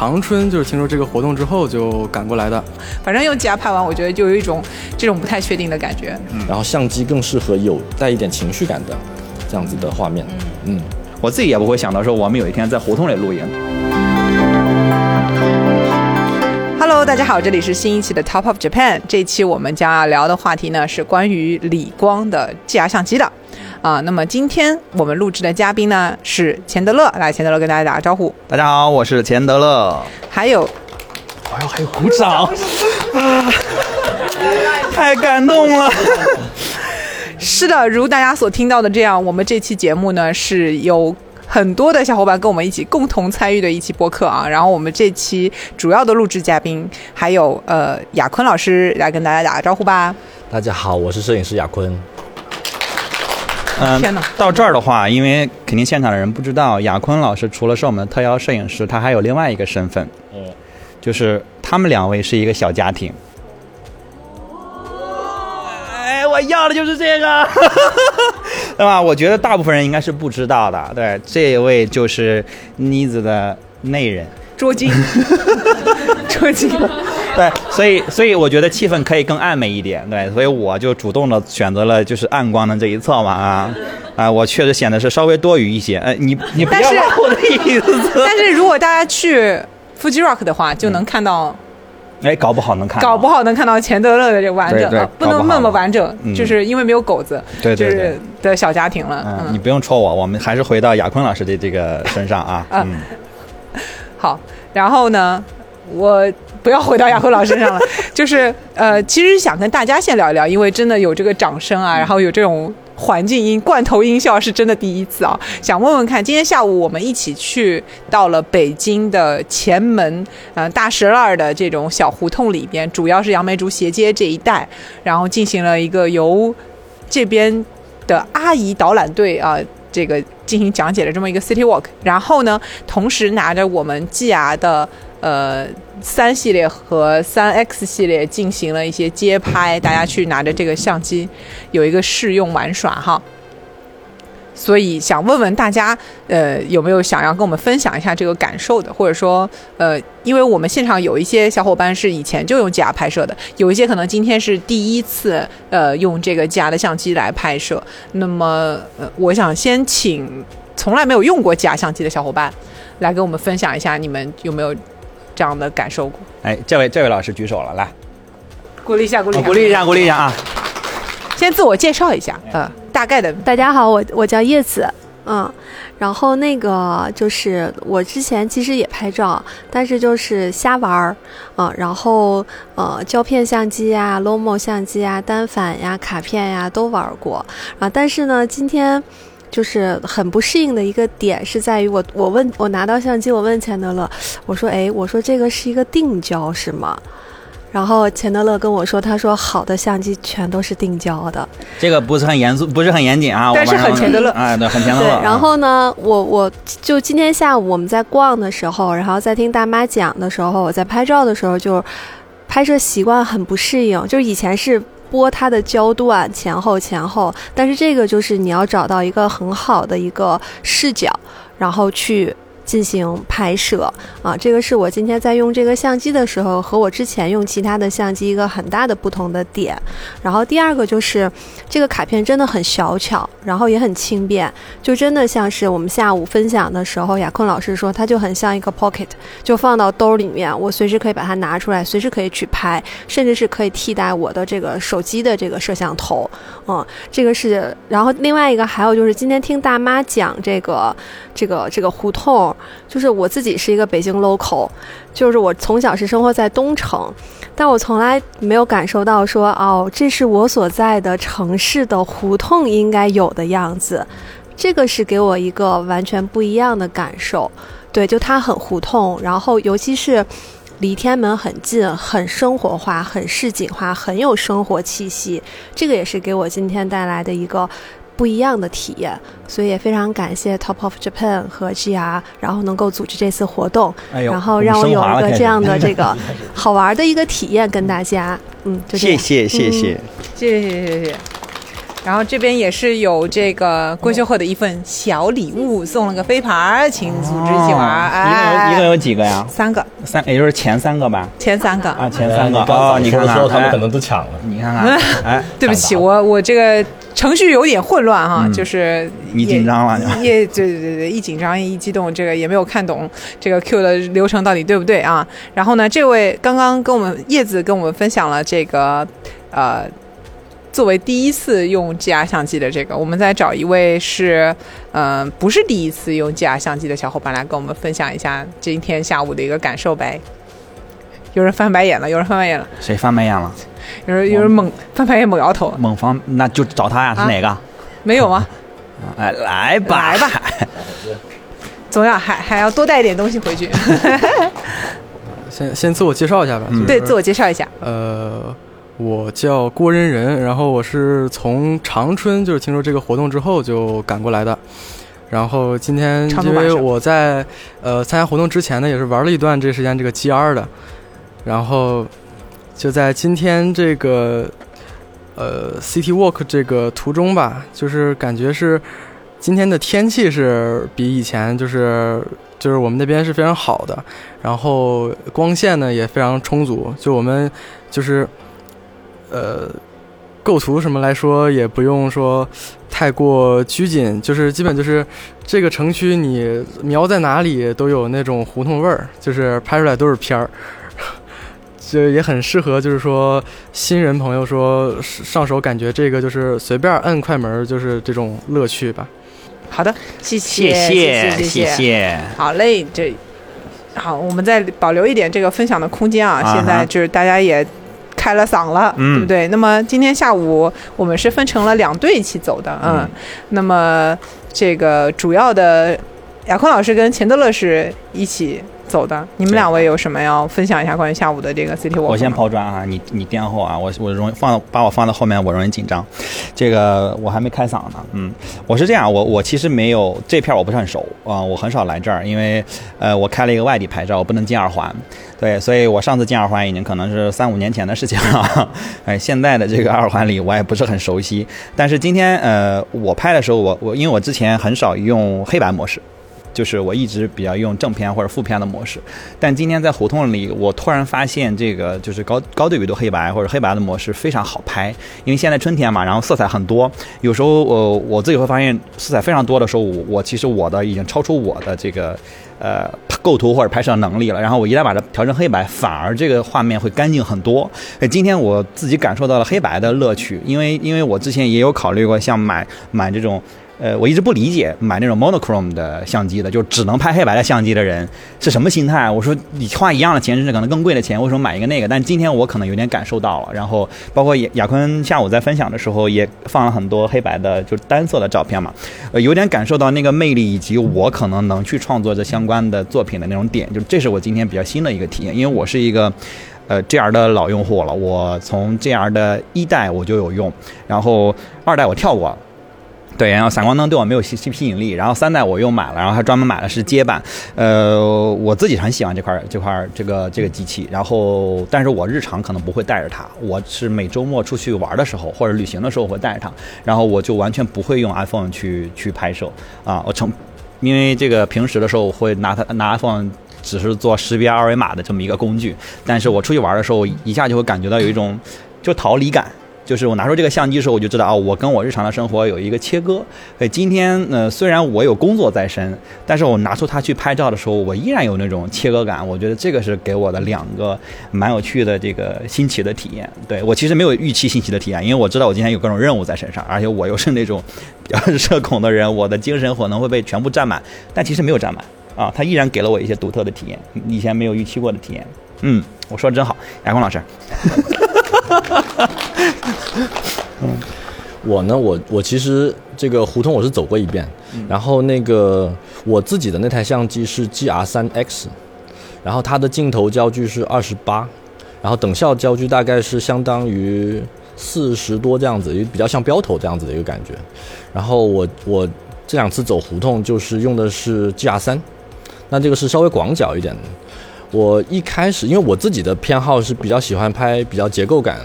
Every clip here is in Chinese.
长春，就是听说这个活动之后就赶过来的。反正用 GR 拍完，我觉得就有一种这种不太确定的感觉。嗯，然后相机更适合有带一点情绪感的这样子的画面。嗯，我自己也不会想到说我们有一天在胡同里露营。Hello，大家好，这里是新一期的 Top of Japan。这一期我们将要聊的话题呢是关于理光的 GR 相机的。啊，那么今天我们录制的嘉宾呢是钱德勒，来，钱德勒跟大家打个招呼。大家好，我是钱德勒。还有，哎呦，还有鼓掌啊！太感动了。是的，如大家所听到的这样，我们这期节目呢是有很多的小伙伴跟我们一起共同参与的一期播客啊。然后我们这期主要的录制嘉宾还有呃雅坤老师来跟大家打个招呼吧。大家好，我是摄影师雅坤。嗯，到这儿的话，因为肯定现场的人不知道，亚坤老师除了是我们的特邀摄影师，他还有另外一个身份，嗯，就是他们两位是一个小家庭。哎，我要的就是这个，对吧？我觉得大部分人应该是不知道的。对，这位就是妮子的内人，捉金，捉金。对，所以所以我觉得气氛可以更暧昧一点，对，所以我就主动的选择了就是暗光的这一侧嘛，啊啊，我确实显得是稍微多余一些，呃，你你不要我的意思。但是如果大家去 Fuji Rock 的话，就能看到，哎，搞不好能看，搞不好能看到钱德勒的这个完整，不能那么完整，就是因为没有狗子，对对对，的小家庭了。嗯，你不用戳我，我们还是回到亚坤老师的这个身上啊。嗯，好，然后呢，我。不要回到亚坤老师身上了，就是呃，其实想跟大家先聊一聊，因为真的有这个掌声啊，然后有这种环境音、罐头音效是真的第一次啊。想问问看，今天下午我们一起去到了北京的前门，呃，大石栏的这种小胡同里边，主要是杨梅竹斜街这一带，然后进行了一个由这边的阿姨导览队啊，这个进行讲解的这么一个 City Walk，然后呢，同时拿着我们 GR 的。呃，三系列和三 X 系列进行了一些街拍，大家去拿着这个相机，有一个试用玩耍哈。所以想问问大家，呃，有没有想要跟我们分享一下这个感受的？或者说，呃，因为我们现场有一些小伙伴是以前就用 GR 拍摄的，有一些可能今天是第一次，呃，用这个 GR 的相机来拍摄。那么，呃，我想先请从来没有用过 GR 相机的小伙伴来跟我们分享一下，你们有没有？这样的感受过。哎，这位这位老师举手了，来，鼓励一下，鼓励一下，鼓励一下，鼓励一下啊！先自我介绍一下，呃，大概的。大家好，我我叫叶子，嗯，然后那个就是我之前其实也拍照，但是就是瞎玩儿，嗯，然后呃胶片相机呀、Lomo 相机呀、单反呀、卡片呀都玩过啊，但是呢，今天。就是很不适应的一个点是在于我，我问我拿到相机，我问钱德勒，我说，哎，我说这个是一个定焦是吗？然后钱德勒跟我说，他说好的相机全都是定焦的。这个不是很严肃，不是很严谨啊。但是很钱德勒，哎，对，很钱德勒。然后呢，我我就今天下午我们在逛的时候，然后在听大妈讲的时候，我在拍照的时候就拍摄习惯很不适应，就是以前是。拨它的焦段前后前后，但是这个就是你要找到一个很好的一个视角，然后去。进行拍摄啊，这个是我今天在用这个相机的时候和我之前用其他的相机一个很大的不同的点。然后第二个就是这个卡片真的很小巧，然后也很轻便，就真的像是我们下午分享的时候，雅坤老师说它就很像一个 pocket，就放到兜里面，我随时可以把它拿出来，随时可以去拍，甚至是可以替代我的这个手机的这个摄像头。嗯，这个是。然后另外一个还有就是今天听大妈讲这个这个这个胡同。就是我自己是一个北京 local，就是我从小是生活在东城，但我从来没有感受到说哦，这是我所在的城市的胡同应该有的样子，这个是给我一个完全不一样的感受。对，就它很胡同，然后尤其是离天安门很近，很生活化，很市井化，很有生活气息，这个也是给我今天带来的一个。不一样的体验所以也非常感谢 top of japan 和 gr 然后能够组织这次活动然后让我有一个这样的这个 好玩的一个体验跟大家。嗯就是谢谢谢谢。谢谢谢谢然后这边也是有这个郭秀慧的一份小礼物送了个飞盘请组织一起玩。哎一共有一共有几个呀？三个。三也就是前三个吧。前三个。啊前三个。啊你看看所有他们可能都抢了。你看看哎 对不起我我这个程序有点混乱哈，嗯就是你紧张了也对对对对，一紧张一激动，这个也没有看懂这个 Q 的流程到底对不对啊？然后呢，这位刚刚跟我们叶子跟我们分享了这个呃。作为第一次用 GR 相机的这个，我们再找一位是，嗯、不是第一次用 GR 相机的小伙伴来跟我们分享一下今天下午的一个感受呗。有人翻白眼了，有人翻白眼了，谁翻白眼了？有人有人猛翻白眼猛摇头，猛方，那就找他呀，是啊哪个？没有吗？哎，来吧，来吧，总要还还要多带一点东西回去。先先自我介绍一下吧。嗯就是对，自我介绍一下。呃，我叫郭仁仁，然后我是从长春就是听说这个活动之后就赶过来的。然后今天因为我在呃参加活动之前呢，也是玩了一段这时间这个 GR 的，然后就在今天这个呃 City Walk 这个途中吧，就是感觉是今天的天气是比以前就是就是我们那边是非常好的，然后光线呢也非常充足，就我们就是呃构图什么来说也不用说太过拘谨，就是基本就是这个城区你瞄在哪里都有那种胡同味儿，就是拍出来都是片儿。就也很适合，就是说新人朋友说上手感觉这个就是随便摁快门，就是这种乐趣吧。好的，谢谢谢谢谢谢。好嘞，这好，我们再保留一点这个分享的空间啊。啊现在就是大家也开了嗓了，嗯对不对？那么今天下午我们是分成了两队一起走的，嗯。嗯那么这个主要的亚坤老师跟钱德勒是一起走的，你们两位有什么要分享一下关于下午的这个 City Walk？我先抛砖啊，你你垫后啊，我我容易放把我放到后面，我容易紧张。这个我还没开嗓呢，嗯，我是这样，我我其实没有这片儿我不是很熟啊、我很少来这儿，因为呃我开了一个外地牌照，我不能进二环，对，所以我上次进二环已经可能是三五年前的事情了，哎，现在的这个二环里我也不是很熟悉，但是今天呃我拍的时候，我我因为我之前很少用黑白模式。就是我一直比较用正片或者负片的模式，但今天在胡同里，我突然发现这个就是高高对比度黑白或者黑白的模式非常好拍，因为现在春天嘛，然后色彩很多，有时候我我自己会发现色彩非常多的时候，我我其实我的已经超出我的这个呃构图或者拍摄能力了，然后我一旦把它调成黑白，反而这个画面会干净很多。今天我自己感受到了黑白的乐趣，因为因为我之前也有考虑过像买买这种。呃，我一直不理解买那种 monochrome 的相机的，就只能拍黑白的相机的人是什么心态？我说你花一样的钱，甚至可能更贵的钱，为什么买一个那个？但今天我可能有点感受到了。然后包括雅雅坤下午在分享的时候，也放了很多黑白的，就是单色的照片嘛，呃，有点感受到那个魅力，以及我可能能去创作这相关的作品的那种点，就这是我今天比较新的一个体验，因为我是一个。呃，GR 的老用户了，我从 GR 的一代我就有用，然后二代我跳过。对，然后闪光灯对我没有吸吸吸引力，然后三代我又买了，然后还专门买的是街版，呃，我自己很喜欢这块这块这个这个机器，然后但是我日常可能不会带着它，我是每周末出去玩的时候或者旅行的时候会带着它，然后我就完全不会用 iPhone 去去拍摄啊，我成，因为这个平时的时候我会拿它拿 iPhone。只是做识别二维码的这么一个工具，但是我出去玩的时候，一下就会感觉到有一种就逃离感，就是我拿出这个相机的时候，我就知道啊，我跟我日常的生活有一个切割。所以今天呃，虽然我有工作在身，但是我拿出它去拍照的时候，我依然有那种切割感。我觉得这个是给我的两个蛮有趣的这个新奇的体验。对我其实没有预期新奇的体验，因为我知道我今天有各种任务在身上，而且我又是那种比较 社恐的人，我的精神可能会被全部占满，但其实没有占满。啊，它依然给了我一些独特的体验，以前没有预期过的体验。嗯，我说的真好，亚光老师。我呢，我我其实这个胡同我是走过一遍，然后那个我自己的那台相机是 GR 三 X，然后它的镜头焦距是二十八，然后等效焦距大概是相当于四十多这样子，也比较像标头这样子的一个感觉。然后我我这两次走胡同就是用的是 GR 三，那这个是稍微广角一点的。我一开始因为我自己的偏好是比较喜欢拍比较结构感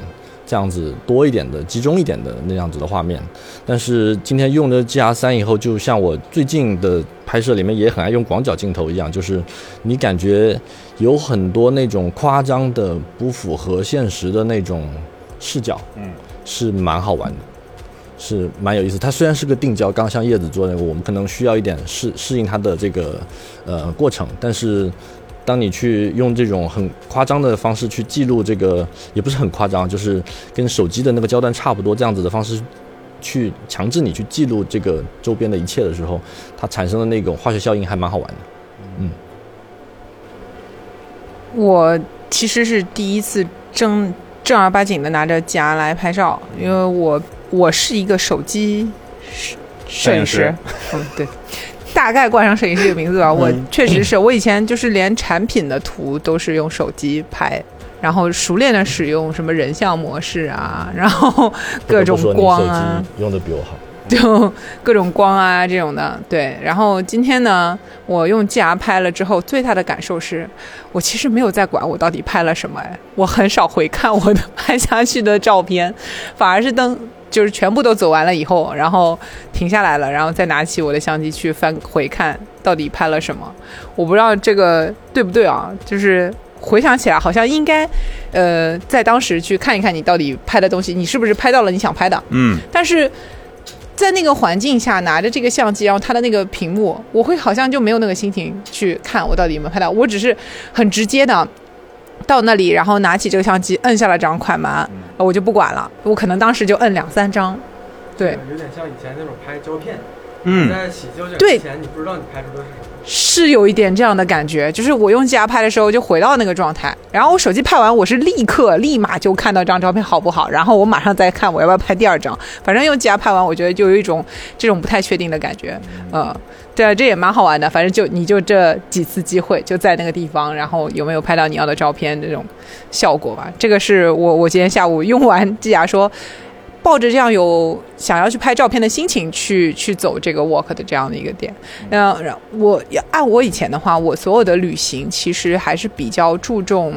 这样子多一点的、集中一点的那样子的画面。但是今天用了 GR 三以后，就像我最近的拍摄里面也很爱用广角镜头一样，就是你感觉有很多那种夸张的、不符合现实的那种视角，嗯，是蛮好玩的。是蛮有意思，它虽然是个定焦，刚像叶子做那个，我们可能需要一点适适应它的这个呃过程，但是当你去用这种很夸张的方式去记录这个，也不是很夸张，就是跟手机的那个焦段差不多这样子的方式，去强制你去记录这个周边的一切的时候，它产生的那种化学效应还蛮好玩的。嗯，我其实是第一次正正儿八经的拿着夹来拍照，因为我我是一个手机摄摄影师，嗯，对，大概冠上摄影师这个名字吧。我确实是我以前就是连产品的图都是用手机拍，然后熟练的使用什么人像模式啊，然后各种光啊，用的比我好。就各种光啊这种的，对。然后今天呢，我用 GR 拍了之后，最大的感受是，我其实没有在管我到底拍了什么，哎，我很少回看我的 拍下去的照片，反而是等就是全部都走完了以后，然后停下来了，然后再拿起我的相机去翻回看到底拍了什么。我不知道这个对不对啊？就是回想起来，好像应该，呃，在当时去看一看你到底拍的东西，你是不是拍到了你想拍的？嗯，但是。在那个环境下拿着这个相机，然后它的那个屏幕，我会好像就没有那个心情去看我到底有没有拍到。我只是很直接的到那里，然后拿起这个相机，摁下了张快门，我就不管了。我可能当时就摁两三张，对，有点像以前那种拍胶片，嗯，在洗胶卷之前，你不知道你拍出的是什么。是有一点这样的感觉，就是我用 GR 拍的时候就回到那个状态，然后我手机拍完，我是立刻立马就看到这张照片好不好，然后我马上再看我要不要拍第二张。反正用 GR 拍完，我觉得就有一种这种不太确定的感觉，嗯，对，这也蛮好玩的。反正就你就这几次机会就在那个地方，然后有没有拍到你要的照片这种效果吧？这个是我我今天下午用完 机甲说。抱着这样有想要去拍照片的心情去去走这个 walk 的这样的一个点，嗯，我要按我以前的话，我所有的旅行其实还是比较注重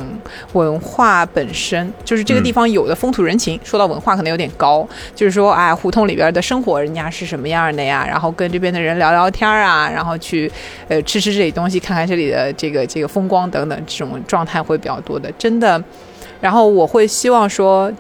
文化本身，就是这个地方有的风土人情。说到文化可能有点高，就是说，哎，胡同里边的生活人家是什么样的呀？然后跟这边的人聊聊天啊，然后去呃吃吃这里东西，看看这里的这个这个风光等等，这种状态会比较多的，真的。然后我会希望说。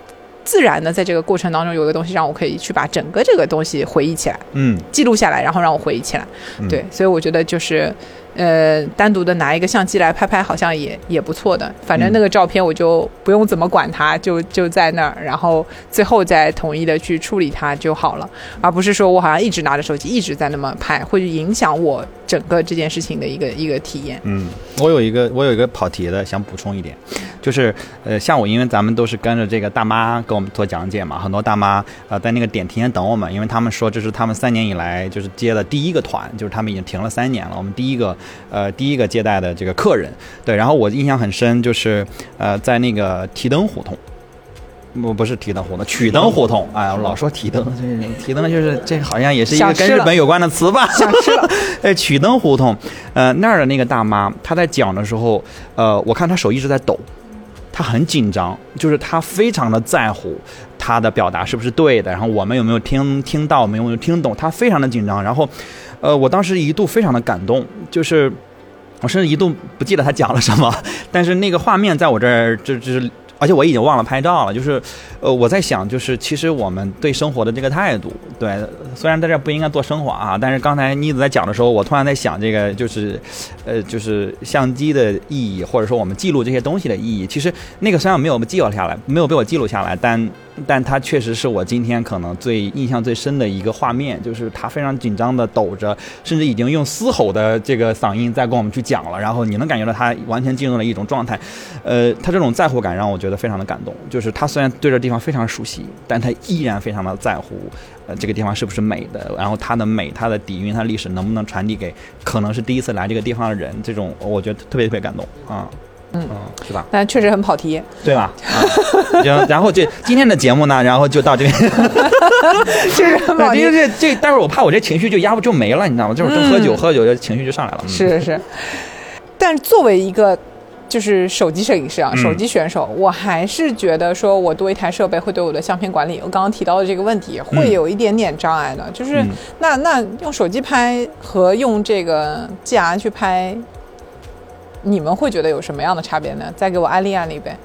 自然的，在这个过程当中，有一个东西让我可以去把整个这个东西回忆起来，嗯，记录下来，然后让我回忆起来。对，所以我觉得就是，呃，单独的拿一个相机来拍拍，好像也也不错的。反正那个照片我就不用怎么管它，就就在那儿，然后最后再统一的去处理它就好了，而不是说我好像一直拿着手机一直在那么拍，会影响我整个这件事情的一个一个体验。嗯，我有一个我有一个跑题的，想补充一点。就是呃，下午因为咱们都是跟着这个大妈给我们做讲解嘛，很多大妈呃在那个点提前等我们，因为他们说这是他们三年以来就是接的第一个团，就是他们已经停了三年了，我们第一个呃第一个接待的这个客人。对，然后我印象很深，就是呃在那个提灯胡同，不不是提灯胡同，曲灯胡同。哎，我老说提灯，这提灯就是这好像也是一个跟日本有关的词吧？想吃了。哎，曲灯胡同，呃那儿的那个大妈，她在讲的时候，呃我看她手一直在抖。她很紧张，就是她非常的在乎她的表达是不是对的，然后我们有没有听听到，有没有听懂，她非常的紧张。然后，呃，我当时一度非常的感动，就是我甚至一度不记得她讲了什么，但是那个画面在我这儿，就就是。而且我已经忘了拍照了，就是，呃，我在想，就是其实我们对生活的这个态度，对，虽然在这不应该做升华啊，但是刚才妮子在讲的时候，我突然在想这个，就是，呃，就是相机的意义，或者说我们记录这些东西的意义，其实那个虽然没有记录下来，没有被我记录下来，但。但他确实是我今天可能最印象最深的一个画面，就是他非常紧张的抖着，甚至已经用嘶吼的这个嗓音在跟我们去讲了。然后你能感觉到他完全进入了一种状态，呃，他这种在乎感让我觉得非常的感动。就是他虽然对这地方非常熟悉，但他依然非常的在乎，呃，这个地方是不是美的，然后它的美、它的底蕴、它历史能不能传递给可能是第一次来这个地方的人，这种我觉得特别特别感动啊。是吧？但确实很跑题，对吧？行，然后这 今天的节目呢，然后就到这边。确实很跑题，这这待会儿我怕我这情绪就压不就没了，你知道吗？就是正喝酒，喝酒这情绪就上来了。是是是。但作为一个就是手机摄影师啊，嗯手机选手，我还是觉得说我多一台设备会对我的相片管理，我刚刚提到的这个问题会有一点点障碍的。就是、嗯那那用手机拍和用这个 GR 去拍，你们会觉得有什么样的差别呢？再给我案例案例呗。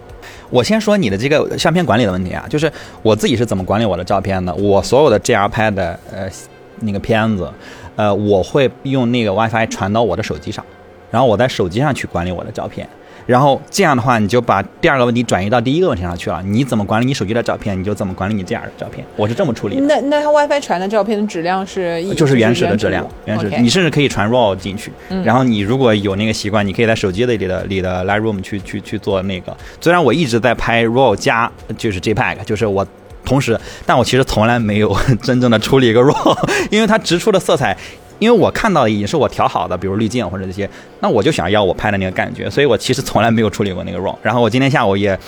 我先说你的这个相片管理的问题啊，就是我自己是怎么管理我的照片的？我所有的 GR 拍的呃那个片子，呃，我会用那个 WiFi 传到我的手机上，然后我在手机上去管理我的照片。然后这样的话，你就把第二个问题转移到第一个问题上去了。你怎么管理你手机的照片，你就怎么管理你这样的照片。我是这么处理的。那那它 WiFi 传的照片的质量是一就是原始的质量，原始。你甚至可以传 RAW 进去，嗯然后你如果有那个习惯，你可以在手机的里的里的 Lightroom 去去去做那个。虽然我一直在拍 RAW 加就是 JPEG，就是我同时，但我其实从来没有 真正的处理一个 RAW，因为它直出的色彩。因为我看到的已经是我调好的，比如滤镜或者这些，那我就想要我拍的那个感觉，所以我其实从来没有处理过那个 RAW。然后我今天下午也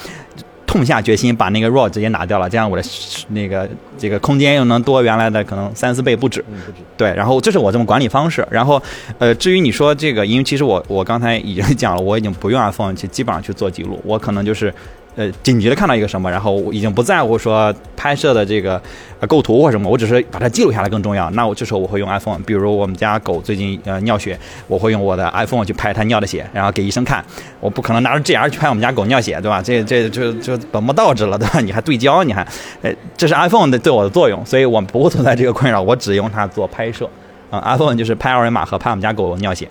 痛下决心把那个 RAW 直接拿掉了，这样我的那个这个空间又能多原来的可能三四倍不止。嗯，不止。对，然后这是我这么管理方式。然后，呃，至于你说这个，因为其实我我刚才已经讲了，我已经不用 iPhone 去基本上去做记录，我可能就是。呃，紧急的看到一个什么，然后我已经不在乎说拍摄的这个呃构图或什么，我只是把它记录下来更重要。那我这时候我会用 iPhone，比如我们家狗最近呃尿血，我会用我的 iPhone 去拍它尿的血，然后给医生看。我不可能拿着 GR 去拍我们家狗尿血，对吧？这这就就本末倒置了，对吧？你还对焦，你还，呃，这是 iPhone 的对我的作用，所以我不会存在这个困扰，我只用它做拍摄。啊、i p h o n e 就是拍二维码和拍我们家狗尿血。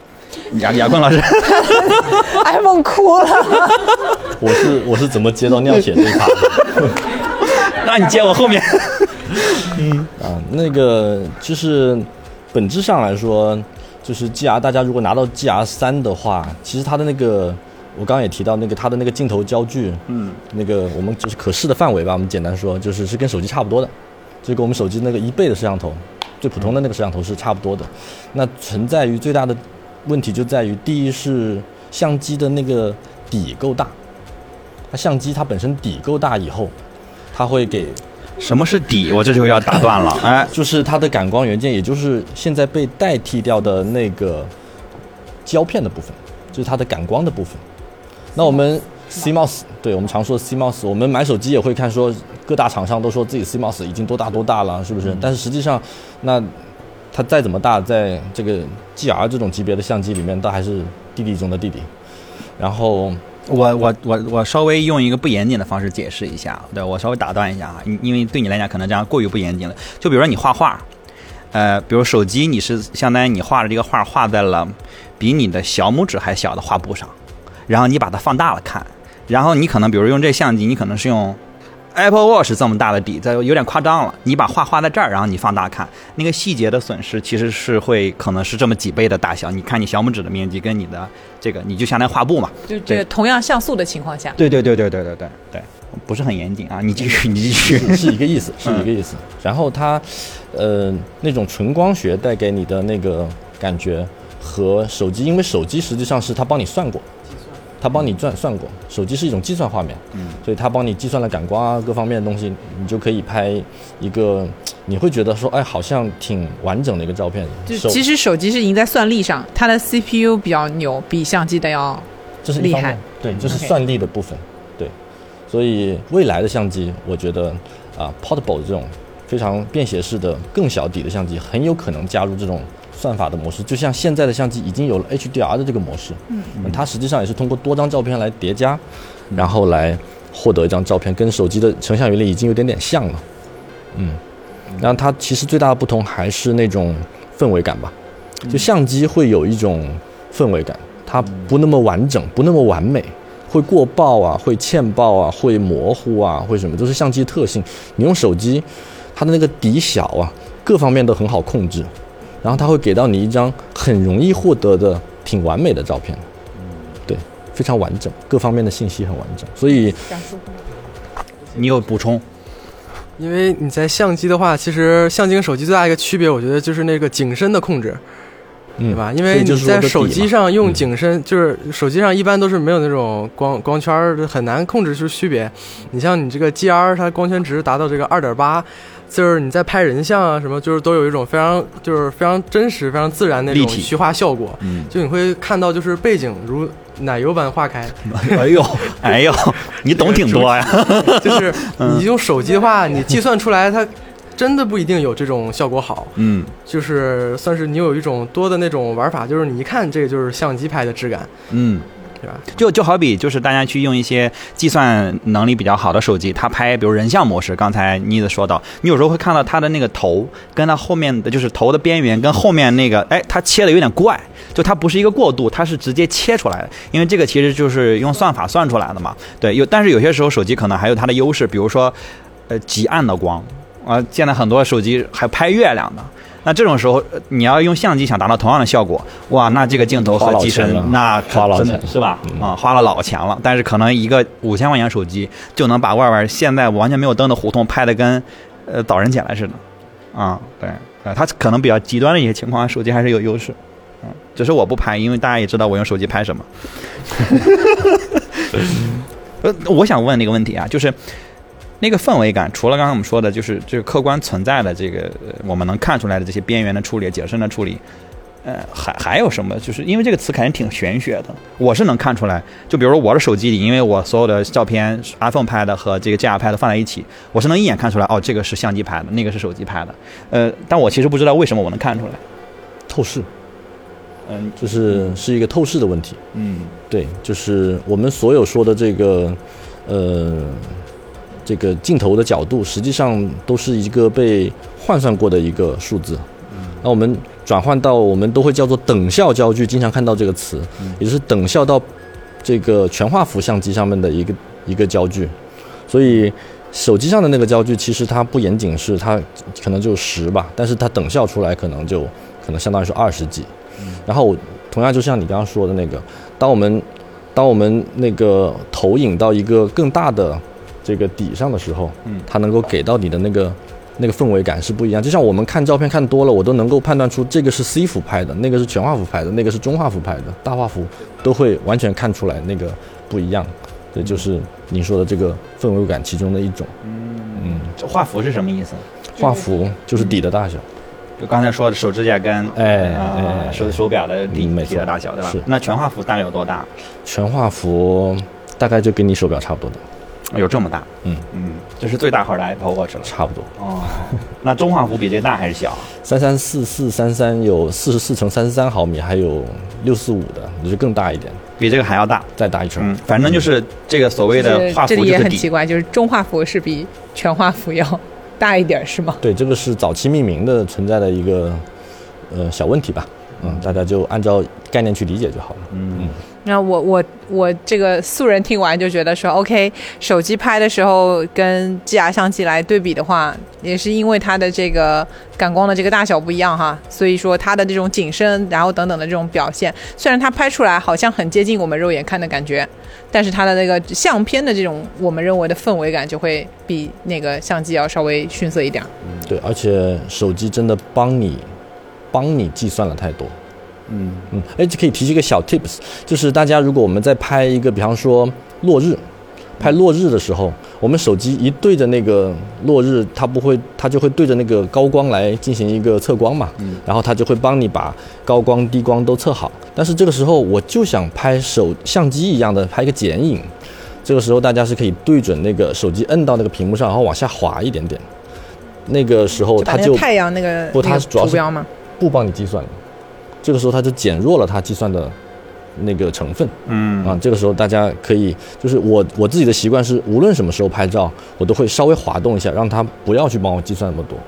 亚亚坤老师，iPhone 哭了。我是我是怎么接到尿血这一趴的？那你接我后面。嗯啊，那个就是本质上来说，就是 GR，大家如果拿到 GR 三的话，其实它的那个，我刚刚也提到那个它的那个镜头焦距，嗯，那个我们就是可视的范围吧，我们简单说，就是是跟手机差不多的，就跟我们手机那个一倍的摄像头，最普通的那个摄像头是差不多的。那存在于最大的问题就在于，第一是相机的那个底够大，它相机它本身底够大以后，它会给什么是底？我这就要打断了。哎，就是它的感光元件，也就是现在被代替掉的那个胶片的部分，就是它的感光的部分。那我们 CMOS，对我们常说 CMOS，我们买手机也会看说各大厂商都说自己 CMOS 已经多大多大了，是不是？但是实际上，那它再怎么大，在这个 GR 这种级别的相机里面，都还是弟弟中的弟弟。然后我我我我稍微用一个不严谨的方式解释一下，对我稍微打断一下啊，因为对你来讲可能这样过于不严谨了。就比如说你画画，呃，比如手机你是相当于你画的这个画画在了比你的小拇指还小的画布上，然后你把它放大了看，然后你可能比如用这相机，你可能是用 Apple Watch 这么大的底，这有点夸张了。你把画画在这儿，然后你放大看，那个细节的损失其实是会可能是这么几倍的大小。你看你小拇指的面积跟你的这个，你就相当于画布嘛，就这个同样像素的情况下，对对对对对对对对，不是很严谨啊，你继续你继续。是是一个意思，是一个意思。然后它，呃，那种纯光学带给你的那个感觉和手机，因为手机实际上是它帮你算过，它帮你算算过，手机是一种计算画面，嗯，所以它帮你计算了感光啊各方面的东西，你就可以拍一个，你会觉得说，哎，好像挺完整的一个照片。手就其实手机是赢在算力上，它的 CPU 比较牛，比相机的要这是厉害，对，就是算力的部分，对，所以未来的相机，我觉得啊，portable 这种非常便携式的更小底的相机，很有可能加入这种算法的模式，就像现在的相机已经有了 HDR 的这个模式，嗯，它实际上也是通过多张照片来叠加，然后来获得一张照片，跟手机的成像原理已经有点点像了，嗯，然后它其实最大的不同还是那种氛围感吧，就相机会有一种氛围感，它不那么完整，不那么完美，会过曝啊，会欠曝啊，会模糊啊，会什么，都是相机特性。你用手机，它的那个底小啊，各方面都很好控制，然后它会给到你一张很容易获得的挺完美的照片，对，非常完整，各方面的信息很完整，所以你有补充？因为你在相机的话，其实相机跟手机最大一个区别，我觉得就是那个景深的控制，嗯，对吧？因为你在手机上用嗯景深，就是手机上一般都是没有那种光光圈，很难控制出区别。你像你这个 GR，它光圈值达到这个二点八，就是你在拍人像啊什么，就是都有一种非常就是非常真实、非常自然那立体种虚化效果。嗯就你会看到，就是背景如奶油般化开，哎呦，哎呦，你懂挺多呀。就是你用手机的话，你计算出来它真的不一定有这种效果好。嗯就是算是你有一种多的那种玩法，就是你一看这个就是相机拍的质感，嗯。就就好比就是大家去用一些计算能力比较好的手机，它拍比如人像模式，刚才妮子说到，你有时候会看到它的那个头跟它后面的就是头的边缘跟后面那个，哎，它切的有点怪，就它不是一个过渡，它是直接切出来的，因为这个其实就是用算法算出来的嘛。对，有但是有些时候手机可能还有它的优势，比如说，呃，极暗的光啊，现在很多手机还拍月亮的。那这种时候，呃你要用相机想达到同样的效果，哇，那这个镜头和机身那可花老真的钱是吧？嗯啊，花了老钱了。但是可能一个五千块钱手机就能把外边现在完全没有灯的胡同拍的跟呃早晨起来似的，啊，对，呃，它可能比较极端的一些情况，手机还是有优势。嗯，只是我不拍，因为大家也知道我用手机拍什么。呃，我想问那个问题啊，就是那个氛围感，除了刚刚我们说的，就是就是客观存在的这个呃我们能看出来的这些边缘的处理、景深的处理，呃，还还有什么？就是因为这个词肯定挺玄学的，我是能看出来。就比如说我的手机里，因为我所有的照片 iPhone 拍的和这个 GR 拍的放在一起，我是能一眼看出来，哦，这个是相机拍的，那个是手机拍的。呃，但我其实不知道为什么我能看出来。透视，嗯就是是一个透视的问题。嗯对，就是我们所有说的这个，呃，这个镜头的角度，实际上都是一个被换算过的一个数字。那我们转换到我们都会叫做等效焦距，经常看到这个词，也就是等效到这个全画幅相机上面的一个一个焦距。所以手机上的那个焦距，其实它不严谨是它可能就十吧，但是它等效出来可能就可能相当于是二十几。然后同样就像你刚刚说的那个，当我们当我们那个投影到一个更大的这个底上的时候，嗯它能够给到你的那个那个氛围感是不一样。就像我们看照片看多了，我都能够判断出这个是 C 幅拍的，那个是全画幅拍的，那个是中画幅拍的，大画幅都会完全看出来那个不一样。这就是你说的这个氛围感其中的一种。嗯，这画幅是什么意思？画幅就是底的大小。就刚才说的手指甲跟哎啊哎手手表的底底的大小，对吧是？那全画幅大概有多大？全画幅大概就跟你手表差不多的，有这么大？嗯嗯，这是最大号的 Apple Watch 了。差不多。哦，那中画幅比这大还是小？三三四四三三有四十四乘三十三毫米，还有六四五的，就是更大一点，比这个还要大。再大一圈。嗯，反正就是这个所谓的画这里幅就是底。也很奇怪，就是中画幅是比全画幅要大一点，是吗？对，这个是早期命名的存在的一个呃小问题吧。嗯，大家就按照概念去理解就好了。嗯嗯，那我我我这个素人听完就觉得说，OK，手机拍的时候跟 GR 相机来对比的话，也是因为它的这个感光的这个大小不一样哈，所以说它的这种景深，然后等等的这种表现，虽然它拍出来好像很接近我们肉眼看的感觉，但是它的那个相片的这种我们认为的氛围感就会比那个相机要稍微逊色一点儿。对，而且手机真的帮你帮你计算了太多。嗯嗯，哎，就可以提一个小 tips，就是大家如果我们在拍一个，比方说落日，拍落日的时候，我们手机一对着那个落日，它不会，它就会对着那个高光来进行一个测光嘛，嗯然后它就会帮你把高光、低光都测好。但是这个时候我就想拍手相机一样的拍一个剪影，这个时候大家是可以对准那个手机摁到那个屏幕上，然后往下滑一点点，那个时候它就太阳那个不它那个主要是？不帮你计算了，这个时候它就减弱了它计算的那个成分。嗯啊，这个时候大家可以，就是我我自己的习惯是，无论什么时候拍照，我都会稍微滑动一下，让它不要去帮我计算那么多，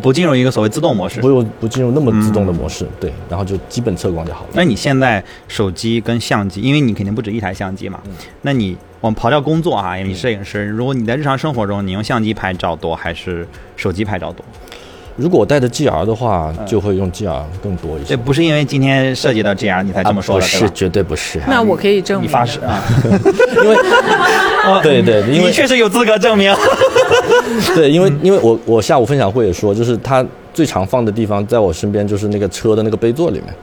不进入一个所谓自动模式不。用不进入那么自动的模式，对，然后就基本测光就好了。那你现在手机跟相机，因为你肯定不止一台相机嘛，那你我们刨掉工作啊，因为你摄影师，如果你在日常生活中，你用相机拍照多还是手机拍照多？如果我带着 GR 的话，嗯就会用 GR 更多一些。这不是因为今天涉及到 GR 你才这么说的，啊不是，绝对不是。那我可以证明你发誓啊？因为对对，因为你确实有资格证明。对，因为因为我我下午分享会也说，就是他最常放的地方，在我身边就是那个车的那个杯座里面。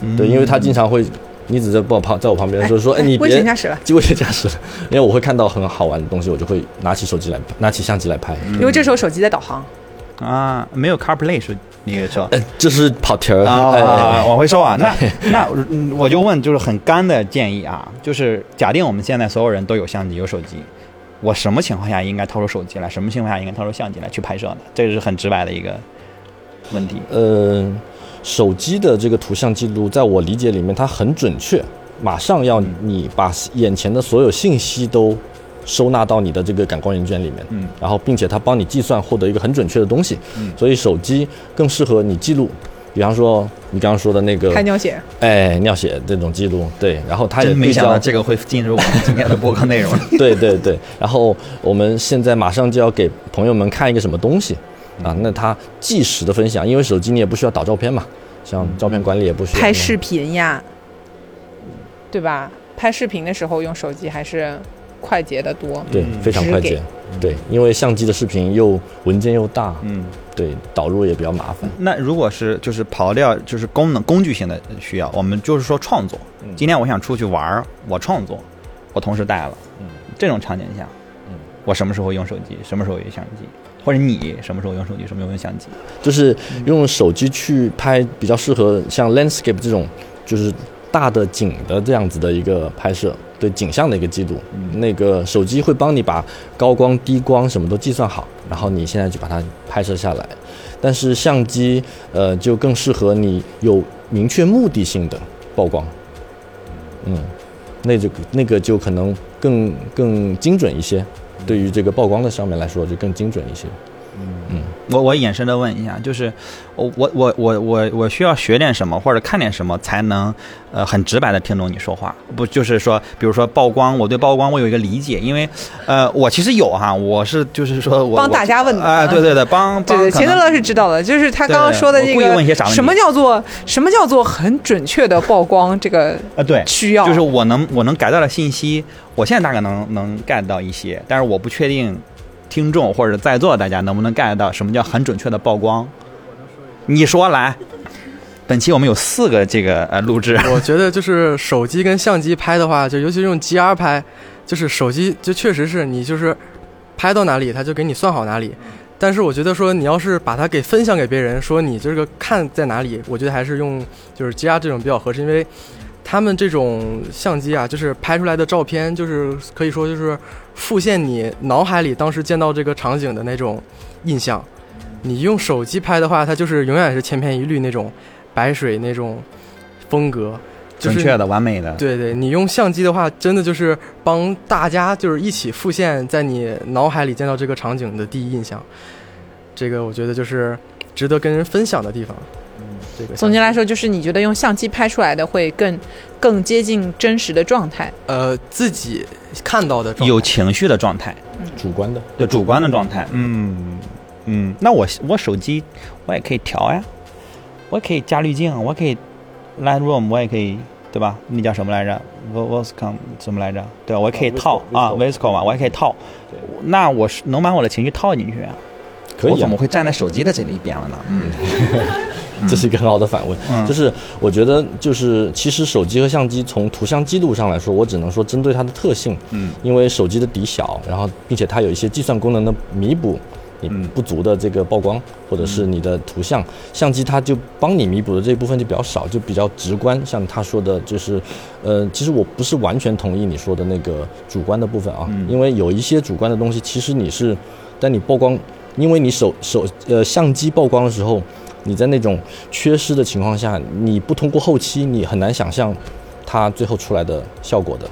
嗯对，因为他经常会，你只在我旁在我旁边的时候说，哎，你危别险驾驶了，机危险驾驶 了，因为我会看到很好玩的东西，我就会拿起手机来，拿起相机来拍。因为这时候手机在导航。啊，没有 CarPlay 是你说。呃，这是跑题儿啊、往回收啊。那那嗯我就问，就是很干的建议啊，就是假定我们现在所有人都有相机有手机，我什么情况下应该掏出手机来，什么情况下应该掏出相机来去拍摄呢？这是很直白的一个问题。呃，手机的这个图像记录，在我理解里面，它很准确，马上要你把眼前的所有信息都收纳到你的这个感光元件里面，嗯，然后并且它帮你计算获得一个很准确的东西，嗯所以手机更适合你记录，比方说你刚刚说的那个拍，尿血，哎，尿血这种记录，对，然后它也没想到这个会进入我们今天的播客内容。对对对，然后我们现在马上就要给朋友们看一个什么东西啊，那它即时的分享，因为手机你也不需要导照片嘛，像照片管理也不需要。拍视频呀，对吧？拍视频的时候用手机还是快捷的多。对嗯非常快捷，对，因为相机的视频又文件又大，嗯，对，导入也比较麻烦。那如果是就是刨掉就是功能工具性的需要，我们就是说创作。嗯今天我想出去玩儿，我创作，我同时带了，嗯这种场景下，嗯我什么时候用手机，什么时候用相机，或者你什么时候用手机，什么时候用相机？就是用手机去拍，比较适合像 landscape 这种，就是大的景的这样子的一个拍摄，对景象的一个记录。那个手机会帮你把高光、低光什么都计算好，然后你现在就把它拍摄下来。但是相机，呃，就更适合你有明确目的性的曝光。嗯，那就那个就可能更更精准一些，对于这个曝光的上面来说就更精准一些。我我衍生的问一下，就是我我我我我我需要学点什么或者看点什么才能呃很直白的听懂你说话？不就是说，比如说曝光，我对曝光我有一个理解，因为呃我其实有哈，我是就是说我帮大家问的啊、对对对，帮对对，帮钱德勒是知道的，就是他刚刚说的这对我故意问一些傻问题个什么叫做什么叫做很准确的曝光，这个呃对，需要就是我能我能 get 到的信息，我现在大概能能 get 到一些，但是我不确定听众或者在座大家能不能 get 到什么叫很准确的曝光。你说来，本期我们有四个这个呃录制，我觉得就是手机跟相机拍的话，就尤其是用 GR 拍，就是手机就确实是你就是拍到哪里，它就给你算好哪里。但是我觉得说你要是把它给分享给别人，说你这个看在哪里，我觉得还是用就是 GR 这种比较合适，因为他们这种相机啊，就是拍出来的照片，就是可以说就是复现你脑海里当时见到这个场景的那种印象。你用手机拍的话，它就是永远是千篇一律那种白水那种风格，就是准确的、完美的。对对，你用相机的话，真的就是帮大家就是一起复现在你脑海里见到这个场景的第一印象，这个我觉得就是值得跟人分享的地方。嗯，这个，总结来说，就是你觉得用相机拍出来的会更更接近真实的状态。呃，自己看到的状态有情绪的状态，主观的，对主观的状态。嗯嗯，那我我手机我也可以调呀，我也可以加滤镜，我可以 Lightroom，我也可以，对吧？那叫什么来着 v o s c o m 什么来着？对，我也可以套啊 Visco，，Visco 嘛，我也可以套。那我是能把我的情绪套进去啊？可以啊我怎么会站在手机的这一边了呢？嗯 这是一个很好的反问。嗯 就是我觉得，就是其实手机和相机从图像记录上来说，我只能说针对它的特性，嗯因为手机的底小，然后并且它有一些计算功能的弥补你嗯不足的这个曝光，或者是你的图像，相机它就帮你弥补的这一部分就比较少，就比较直观。像他说的，就是，呃，其实我不是完全同意你说的那个主观的部分啊，嗯因为有一些主观的东西，其实你是，但你曝光，因为你手手呃相机曝光的时候。你在那种缺失的情况下，你不通过后期，你很难想象它最后出来的效果的。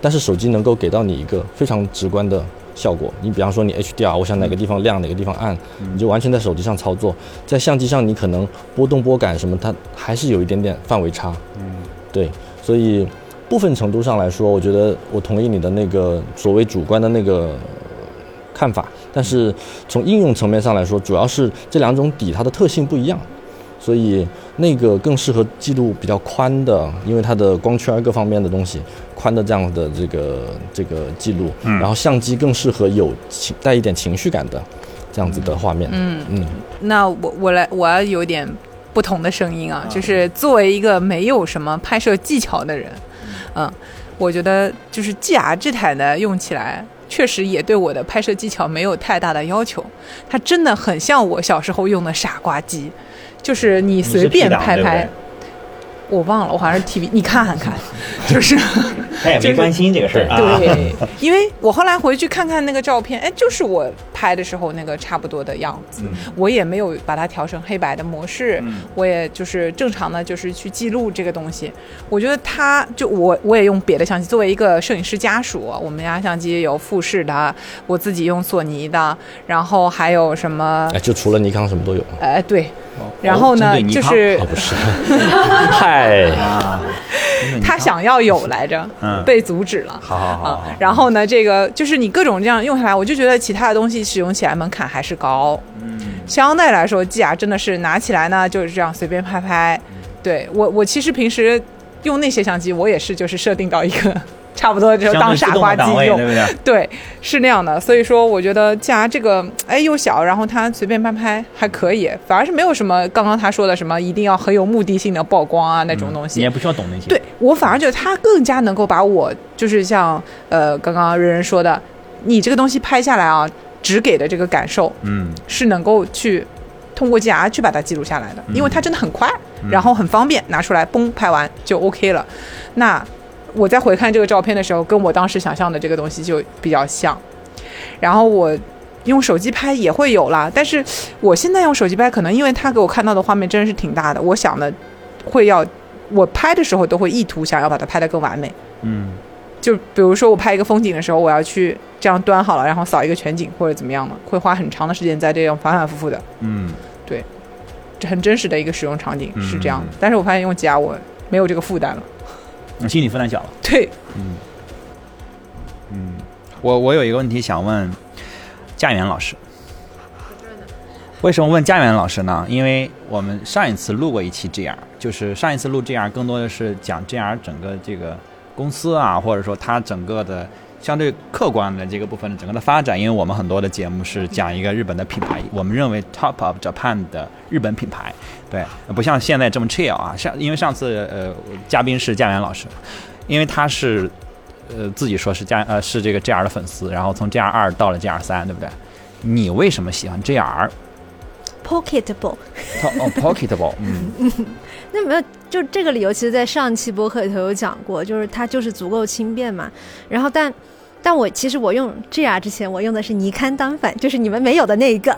但是手机能够给到你一个非常直观的效果。你比方说你 HDR，我想哪个地方亮，哪个地方暗，你就完全在手机上操作。在相机上，你可能波动波感什么，它还是有一点点范围差。嗯，对，所以部分程度上来说，我觉得我同意你的那个所谓主观的那个看法，但是从应用层面上来说，主要是这两种底它的特性不一样，所以那个更适合记录比较宽的，因为它的光圈各方面的东西宽的这样的这个这个记录，嗯。然后相机更适合有情带一点情绪感的这样子的画面，嗯，嗯。那我我来我要有点不同的声音啊，就是作为一个没有什么拍摄技巧的人，嗯，我觉得就是 GR 这台呢用起来确实也对我的拍摄技巧没有太大的要求。它真的很像我小时候用的傻瓜机，就是你随便拍拍。我忘了，我好像是 TV，你看看看，就是 他也没关心这个事儿啊。对，因为我后来回去看看那个照片，哎，就是我拍的时候那个差不多的样子。我也没有把它调成黑白的模式，我也就是正常的，就是去记录这个东西。我觉得他就我我也用别的相机，作为一个摄影师家属，我们家相机有富士的，我自己用索尼的，然后还有什么？哎，就除了尼康什么都有。哎，对。然后呢，就是不是，嗨，他想要有来着，被阻止了。好好好。然后呢，这个就是你各种这样用下来，我就觉得其他的东西使用起来门槛还是高。嗯，相对来说，机啊真的是拿起来呢就是这样随便拍拍。对我，我其实平时用那些相机，我也是就是设定到一个。差不多就当傻瓜机用，对，是那样的。所以说，我觉得加这个，哎，又小，然后它随便拍拍还可以，反而是没有什么刚刚他说的什么一定要很有目的性的曝光啊那种东西。你也不需要懂那些。对我反而觉得它更加能够把我，就是像呃刚刚人人说的，你这个东西拍下来啊，只给的这个感受，嗯，是能够去通过 GR 去把它记录下来的，因为它真的很快，然后很方便，拿出来嘣拍完就 OK 了。那。我在回看这个照片的时候，跟我当时想象的这个东西就比较像。然后我用手机拍也会有啦，但是我现在用手机拍，可能因为他给我看到的画面真的是挺大的，我想的会要我拍的时候都会意图想要把它拍得更完美。嗯，就比如说我拍一个风景的时候，我要去这样端好了，然后扫一个全景或者怎么样的，会花很长的时间在这样反反复复的。嗯，对，这很真实的一个使用场景是这样的。但是我发现用吉雅我没有这个负担了。心理负担小了。对，嗯，嗯，我我有一个问题想问佳媛老师。为什么问佳媛老师呢？因为我们上一次录过一期 GR，就是上一次录 GR 更多的是讲 GR 整个这个公司啊，或者说它整个的相对客观的这个部分整个的发展。因为我们很多的节目是讲一个日本的品牌，我们认为 Top of Japan 的日本品牌。对，不像现在这么 chill 啊！上因为上次呃，嘉宾是佳媛老师，因为他是呃自己说是佳呃是这个 JR 的粉丝，然后从 JR 二到了 JR 三，对不对？你为什么喜欢 JR？Pocketable。哦，Pocketable。嗯。那没有，就这个理由，其实在上期播客里头有讲过，就是它就是足够轻便嘛。然后，但但我其实我用 JR 之前，我用的是尼康单反，就是你们没有的那一个。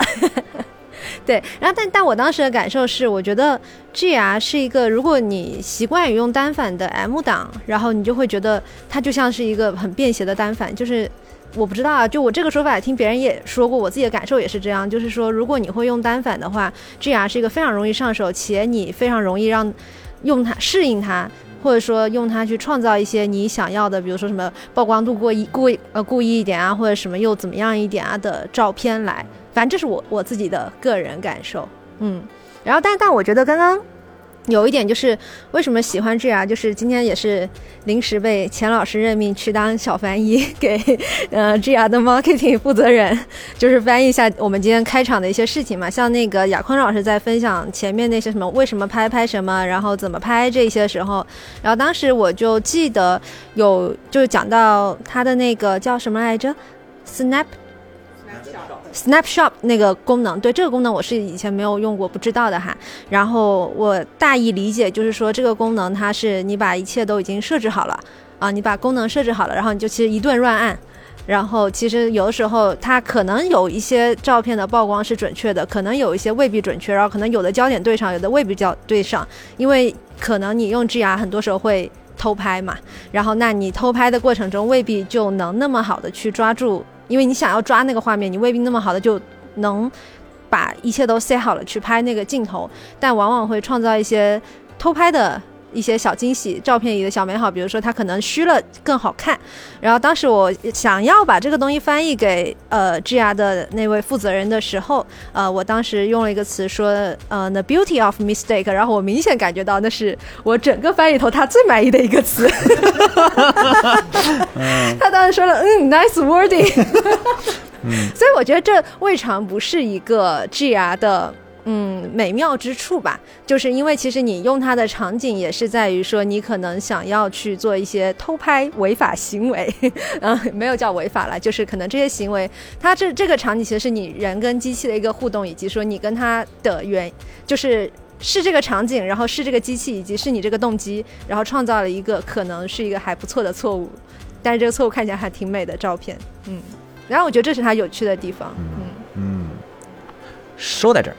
对，然后但但我当时的感受是，我觉得 G R 是一个，如果你习惯于用单反的 M 档，然后你就会觉得它就像是一个很便携的单反。就是我不知道啊，就我这个说法，听别人也说过，我自己的感受也是这样。就是说，如果你会用单反的话，G R 是一个非常容易上手，且你非常容易让用它适应它，或者说用它去创造一些你想要的，比如说什么曝光度过一过呃故意一点啊，或者什么又怎么样一点啊的照片来。反正这是我我自己的个人感受，嗯，然后但但我觉得刚刚有一点就是为什么喜欢这样，就是今天也是临时被钱老师任命去当小翻译，给呃 G R 的 marketing 负责人，就是翻译一下我们今天开场的一些事情嘛。像那个亚坤老师在分享前面那些什么为什么拍拍什么，然后怎么拍这些时候，然后当时我就记得有就是讲到他的那个叫什么来着，Snap。Snapshot 那个功能，对这个功能我是以前没有用过，不知道的哈。然后我大意理解就是说，这个功能它是你把一切都已经设置好了啊，你把功能设置好了，然后你就其实一顿乱按，然后其实有的时候它可能有一些照片的曝光是准确的，可能有一些未必准确，然后可能有的焦点对上，有的未必焦对上，因为可能你用 GR 很多时候会偷拍嘛，然后那你偷拍的过程中未必就能那么好的去抓住。因为你想要抓那个画面，你未必那么好的就能把一切都塞好了去拍那个镜头，但往往会创造一些偷拍的。一些小惊喜，照片里的小美好，比如说它可能虚了更好看。然后当时我想要把这个东西翻译给呃 GR 的那位负责人的时候，呃，我当时用了一个词说呃 the beauty of mistake，然后我明显感觉到那是我整个翻译头他最满意的一个词。他当时说了嗯 nice wording。嗯，所以我觉得这未尝不是一个 GR 的。嗯美妙之处吧，就是因为其实你用它的场景也是在于说你可能想要去做一些偷拍违法行为，嗯，没有叫违法了，就是可能这些行为，它这这个场景其实是你人跟机器的一个互动，以及说你跟它的原就是。是这个场景，然后是这个机器，以及是你这个动机，然后创造了一个可能是一个还不错的错误，但是这个错误看起来还挺美的照片，嗯，然后我觉得这是它有趣的地方，嗯。嗯，说在这儿。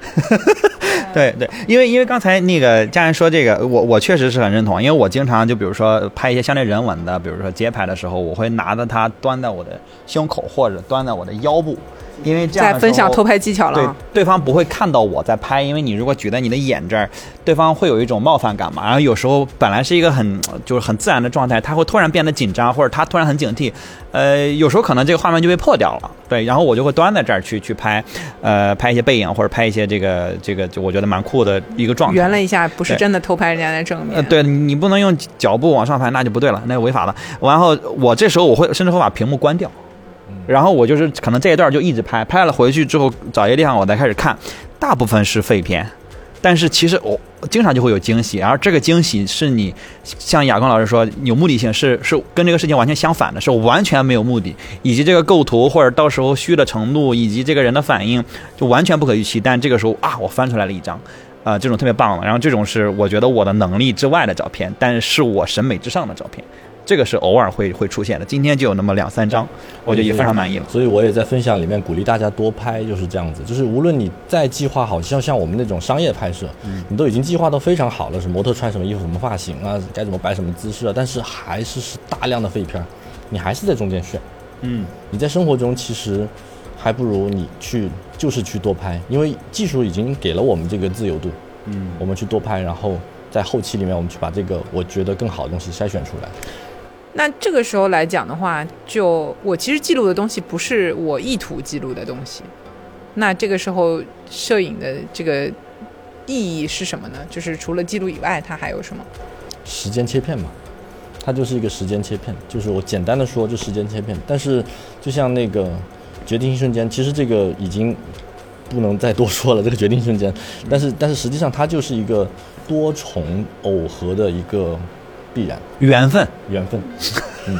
对对，因为因为刚才那个家人说这个，我我确实是很认同，因为我经常就比如说拍一些相对人文的，比如说街拍的时候，我会拿着它端在我的胸口或者端在我的腰部，因为这样在分享偷拍技巧了对啊。，对方不会看到我在拍，因为你如果举在你的眼这儿，对方会有一种冒犯感嘛。然后有时候本来是一个很就是很自然的状态，他会突然变得紧张，或者他突然很警惕，呃，有时候可能这个画面就被破掉了。对，然后我就会端在这儿去去拍，呃，拍一些背影或者拍一些这个这个，就我觉得蛮酷的一个状态。圆了一下，不是真的偷拍人家的正面。呃，对你不能用脚步往上拍，那就不对了，那就违法了。然后我这时候我会甚至会把屏幕关掉，然后我就是可能这一段就一直拍，拍了回去之后找一个地方我再开始看，大部分是废片，但是其实我、经常就会有惊喜，而这个惊喜是你像亚光老师说有目的性，是 是跟这个事情完全相反的，是完全没有目的，以及这个构图或者到时候虚的程度，以及这个人的反应就完全不可预期。但这个时候啊，我翻出来了一张。啊、这种特别棒的，然后这种是我觉得我的能力之外的照片，但是我审美之上的照片，这个是偶尔会会出现的。今天就有那么两三张，我觉得也非常满意了。所以我也在分享里面鼓励大家多拍，就是这样子。就是无论你再计划好，像像我们那种商业拍摄，嗯你都已经计划都非常好了，什么模特穿什么衣服、什么发型啊，该怎么摆什么姿势啊，但是还是是大量的废片，你还是在中间选。嗯，你在生活中其实还不如你去就是去多拍，因为技术已经给了我们这个自由度。嗯，我们去多拍，然后在后期里面我们去把这个我觉得更好的东西筛选出来。那这个时候来讲的话，就我其实记录的东西不是我意图记录的东西，那这个时候摄影的这个意义是什么呢？就是除了记录以外，它还有什么？时间切片嘛，它就是一个时间切片，就是我简单的说就时间切片。但是就像那个决定性瞬间，其实这个已经不能再多说了，这个决定瞬间。但是但是实际上它就是一个多重耦合的一个必然缘分。缘分。嗯，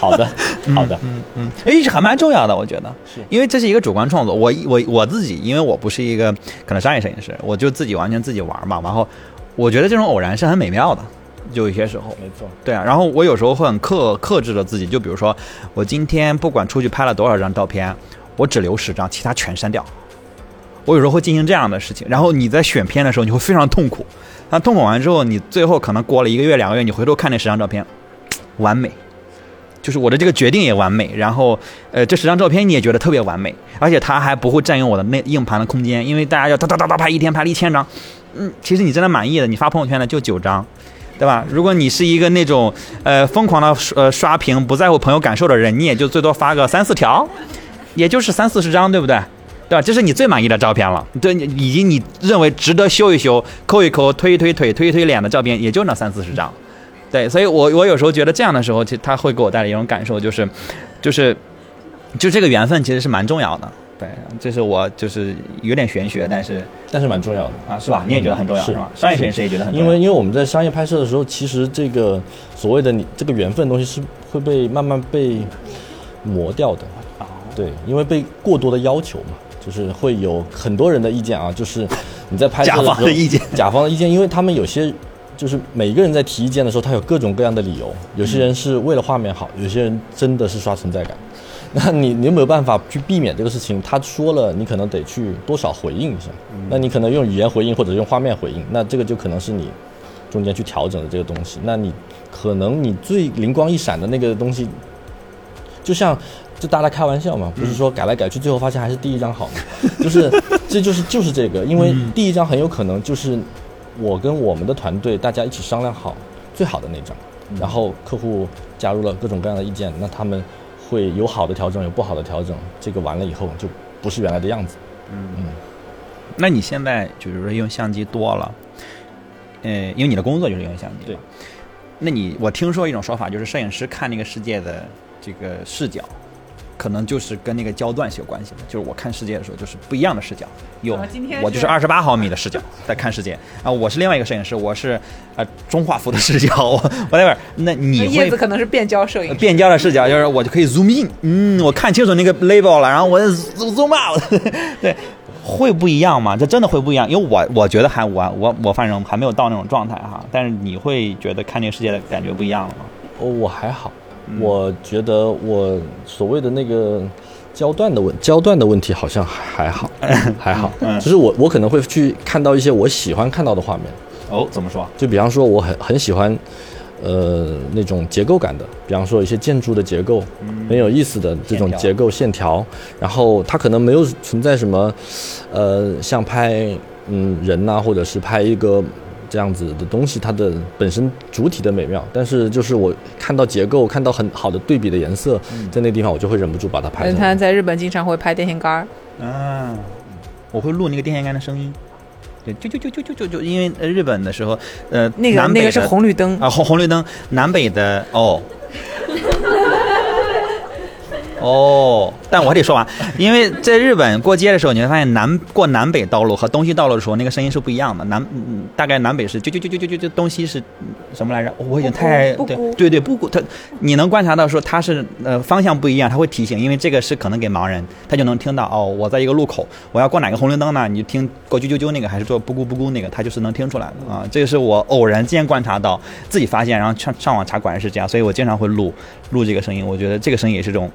好的好的，嗯嗯，哎，这还蛮重要的，我觉得，是因为这是一个主观创作。我我我自己，因为我不是一个可能商业摄影师，我就自己完全自己玩嘛。然后我觉得这种偶然是很美妙的，就有些时候。没错。对啊，然后我有时候会很克克制着自己，就比如说我今天不管出去拍了多少张照片，我只留十张，其他全删掉。我有时候会进行这样的事情，然后你在选片的时候，你会非常痛苦。那痛苦完之后，你最后可能过了一个月、两个月，你回头看那十张照片，完美，就是我的这个决定也完美。然后，呃，这十张照片你也觉得特别完美，而且它还不会占用我的内硬盘的空间，因为大家要哒哒哒哒拍，一天拍了一千张，嗯，其实你真的满意的，你发朋友圈的就九张。对吧？如果你是一个那种呃疯狂的呃刷屏，不在乎朋友感受的人，你也就最多发个三四条，也就是三四十张，对不对？对吧？这是你最满意的照片了，对，你以及你认为值得修一修、抠一抠、推一推腿、推一推脸的照片，也就那三四十张。对，所以我我有时候觉得这样的时候，其实他会给我带来一种感受，就是，就是，就这个缘分其实是蛮重要的。对，这是我就是有点玄学，但是但是蛮重要的啊，是吧？你也觉得很重要，是是吧？商业摄影师也觉得很重要，因为因为我们在商业拍摄的时候，其实这个所谓的你这个缘分的东西是会被慢慢被磨掉的。哦对，因为被过多的要求嘛，就是会有很多人的意见啊，就是你在拍摄甲的时候，方的意见，甲方的意见，因为他们有些就是每个人在提意见的时候，他有各种各样的理由，有些人是为了画面好，有些人真的是刷存在感。那你你有没有办法去避免这个事情？他说了，你可能得去多少回应一下。那你可能用语言回应，或者用画面回应，那这个就可能是你中间去调整的这个东西。那你可能你最灵光一闪的那个东西，就像就大家开玩笑嘛，不是说改来改去，最后发现还是第一张好嘛？就是这就是就是这个，因为第一张很有可能就是我跟我们的团队大家一起商量好最好的那张，然后客户加入了各种各样的意见，那他们会有好的调整，有不好的调整，这个完了以后就不是原来的样子。嗯那你现在就是说用相机多了，呃，因为你的工作就是用相机。对。那你我听说一种说法，就是摄影师看那个世界的这个视角，可能就是跟那个焦段是有关系的，就是我看世界的时候就是不一样的视角，有啊今天我就是是二十八毫米的视角 在看世界啊，我是另外一个摄影师，我是呃中画幅的视角，我 whatever，那你会叶子可能是变焦摄影，变焦的视角，就是我就可以 zoom in，嗯，我看清楚那个 label 了，然后我 zoom out，对，会不一样吗？这真的会不一样，因为我我觉得还我我我反正还没有到那种状态哈，但是你会觉得看这个世界的感觉不一样了吗？哦，我还好，我觉得我所谓的那个焦段的问焦段的问题好像还好，还好，就是我我可能会去看到一些我喜欢看到的画面，哦，怎么说？就比方说我很很喜欢。呃，那种结构感的，比方说一些建筑的结构，很有意思的这种结构线条，然后它可能没有存在什么，呃，像拍嗯人呐、或者是拍一个这样子的东西，它的本身主体的美妙，但是就是我看到结构，看到很好的对比的颜色，在那个地方我就会忍不住把它拍嗯，下来。他在日本经常会拍电线杆儿，啊，我会录那个电线杆的声音，对，就就就就就就就因为呃日本的时候，呃，那个那个是红绿灯，啊，红红绿灯，南北的哦。哦，但我还得说完，因为在日本过街的时候，你会发现南过南北道路和东西道路的时候，那个声音是不一样的。南嗯大概南北是就就就就就就就东西是嗯什么来着？我已经太对对对布谷，它你能观察到说它是呃方向不一样，它会提醒，因为这个是可能给盲人，他就能听到哦，我在一个路口，我要过哪个红绿灯呢？你就听过啾啾啾那个，还是做布谷布谷那个，他就是能听出来的啊。这个是我偶然间观察到，自己发现，然后上上网查，果然是这样，所以我经常会录录这个声音。我觉得这个声音也是种，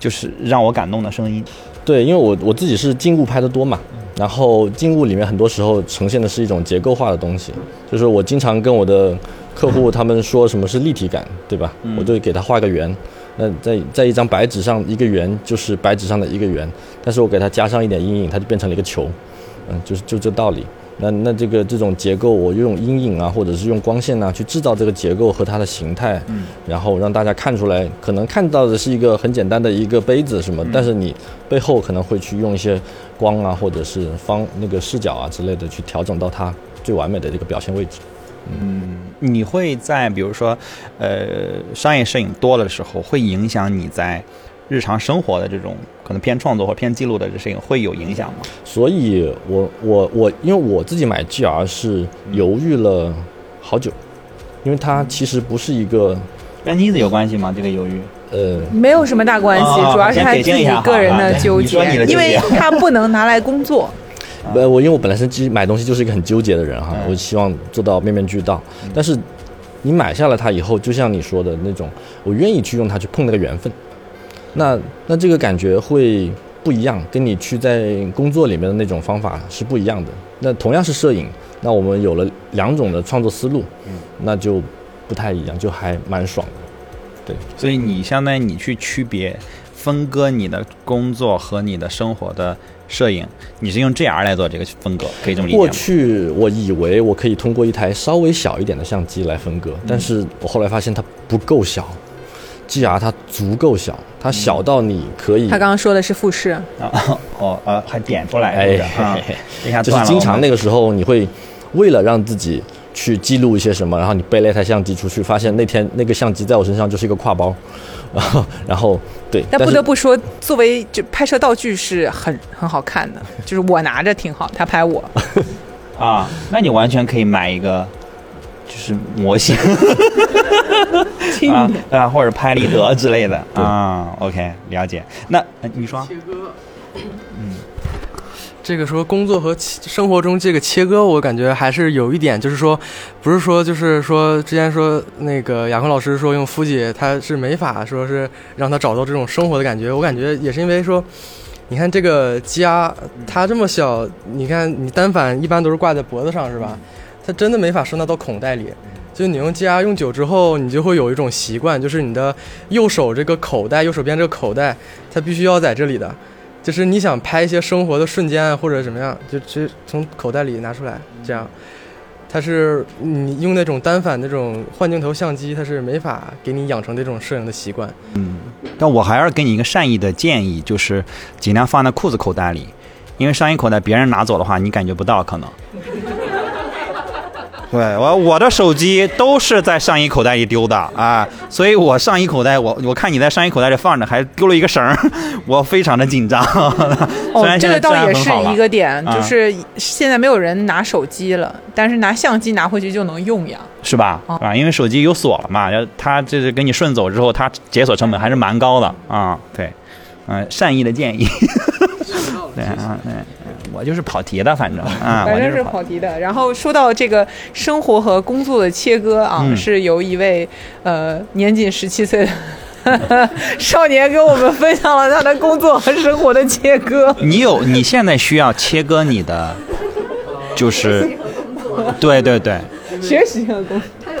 就是让我感动的声音。对，因为我我自己是静物拍的多嘛，然后静物里面很多时候呈现的是一种结构化的东西，就是我经常跟我的客户他们说什么是立体感，对吧？我就给他画个圆，那在在一张白纸上一个圆就是白纸上的一个圆，但是我给它加上一点阴影，它就变成了一个球，嗯，就是就这道理。那那这个这种结构，我用阴影啊，或者是用光线啊，去制造这个结构和它的形态，嗯，然后让大家看出来，可能看到的是一个很简单的一个杯子什么，但是你背后可能会去用一些光啊，或者是方那个视角啊之类的，去调整到它最完美的这个表现位置。嗯你会在比如说，呃，商业摄影多了的时候，会影响你在日常生活的这种可能偏创作或偏记录的这事情会有影响吗？所以我我我，因为我自己买 GR 是犹豫了好久，因为它其实不是一个跟妮子有关系吗？这个犹豫？呃，没有什么大关系，哦主要是他自己个人的纠结因为他不能拿来工作。呃，我因为我本来是其实买东西就是一个很纠结的人哈，嗯我希望做到面面俱到。但是你买下了它以后，就像你说的那种，我愿意去用它去碰那个缘分，那那这个感觉会不一样，跟你去在工作里面的那种方法是不一样的。那同样是摄影，那我们有了两种的创作思路，那就不太一样，就还蛮爽的。对所以你相当于你去区别分割你的工作和你的生活的摄影，你是用 GR 来做这个分割，可以这么理解过？去我以为我可以通过一台稍微小一点的相机来分割，但是我后来发现它不够小，GR 它足够小，它小到你可以他，刚刚说的是复试，啊，哦，呃，还点出来，哎就是？经常那个时候你会为了让自己去记录一些什么，然后你背了一台相机出去，发现那天那个相机在我身上就是一个挎包，然后然后对，但不得不说，作为就拍摄道具是很很好看的，就是我拿着挺好，他拍我。啊，那你完全可以买一个，就是模型啊啊，或者拍立得之类的啊。OK，了解。那呃你说切割，这个说工作和生活中这个切割，我感觉还是有一点，就是说，不是说就是说之前说那个亚坤老师说用夫姐，他是没法说是让他找到这种生活的感觉，我感觉也是因为说。你看这个家，它这么小，你看你单反一般都是挂在脖子上是吧？它真的没法收纳到口袋里。就你用家用久之后，你就会有一种习惯，就是你的右手这个口袋，右手边这个口袋，它必须要在这里的。就是你想拍一些生活的瞬间啊，或者怎么样，就直接从口袋里拿出来，这样。它是你用那种单反那种换镜头相机，它是没法给你养成这种摄影的习惯。嗯但我还是给你一个善意的建议，就是尽量放在裤子口袋里，因为上衣口袋别人拿走的话，你感觉不到可能。对我我的手机都是在上衣口袋里丢的啊，所以我上衣口袋我我看你在上衣口袋里放着，还丢了一个绳儿，我非常的紧张。虽 哦，然这个倒也是一个点，啊就是现在没有人拿手机了，但是拿相机拿回去就能用呀。是吧？哦啊，因为手机有锁了嘛，要它这是给你顺走之后，它解锁成本还是蛮高的啊。对，嗯、善意的建议。对啊，对，我就是跑题的，反正。啊，反正是跑题的。然后说到这个生活和工作的切割啊，嗯。是由一位呃年仅十七岁的 少年跟我们分享了他的工作和生活的切割。你有你现在需要切割你的，就是，对对对，学习和工作，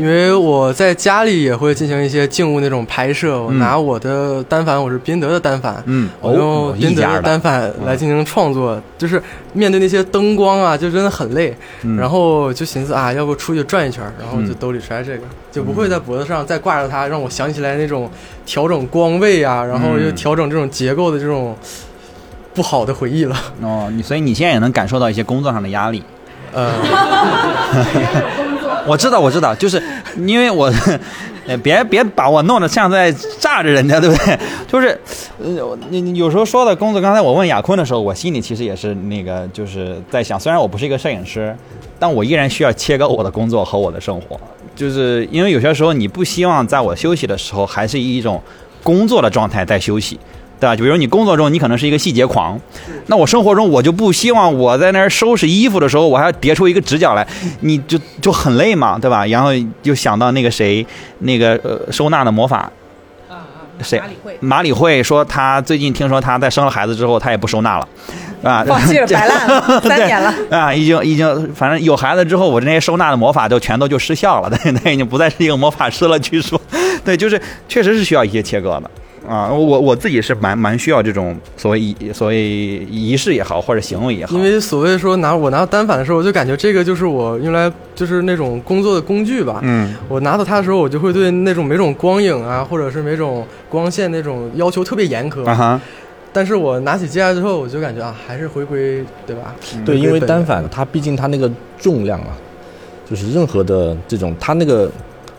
因为我在家里也会进行一些静物那种拍摄，我嗯拿我的单反，我是宾得的单反，嗯，我用哦，宾得的，单反来进行创作，就是面对那些灯光啊，就真的很累。嗯。然后就寻思啊，要不出去转一圈，然后就嗯兜里揣这个，就不会在脖子上再挂着它，让我想起来那种调整光位啊，然后又嗯。调整这种结构的这种不好的回忆了。哦，你所以你现在也能感受到一些工作上的压力。呃，我知道，我知道，就是因为我，别别把我弄得像在炸着人家，对不对？就是，呃，你你有时候说的工作，刚才我问亚坤的时候，我心里其实也是那个，就是在想，虽然我不是一个摄影师，但我依然需要切割我的工作和我的生活，就是因为有些时候你不希望在我休息的时候，还是以一种工作的状态在休息。对吧？就比如你工作中，你可能是一个细节狂，那我生活中我就不希望我在那儿收拾衣服的时候，我还要叠出一个直角来，你就就很累嘛，对吧？然后就想到那个谁，那个呃收纳的魔法，谁马里会马里会说他最近听说他在生了孩子之后，他也不收纳了，啊，放弃了，摆烂了，三年了。啊，已经已经，反正有孩子之后，我这些收纳的魔法就全都就失效了，对，他已经不再是一个魔法师了。据说，对，就是确实是需要一些切割的。啊，我我自己是蛮蛮需要这种所谓仪所谓仪式也好，或者行为也好，因为所谓说拿我拿到单反的时候，我就感觉这个就是我用来就是那种工作的工具吧。嗯我拿到它的时候，我就会对那种每种光影啊，或者是每种光线那种要求特别严苛。啊哈，但是我拿起机来之后，我就感觉啊，还是回归对吧？对，因为单反它毕竟它那个重量啊，就是任何的这种它那个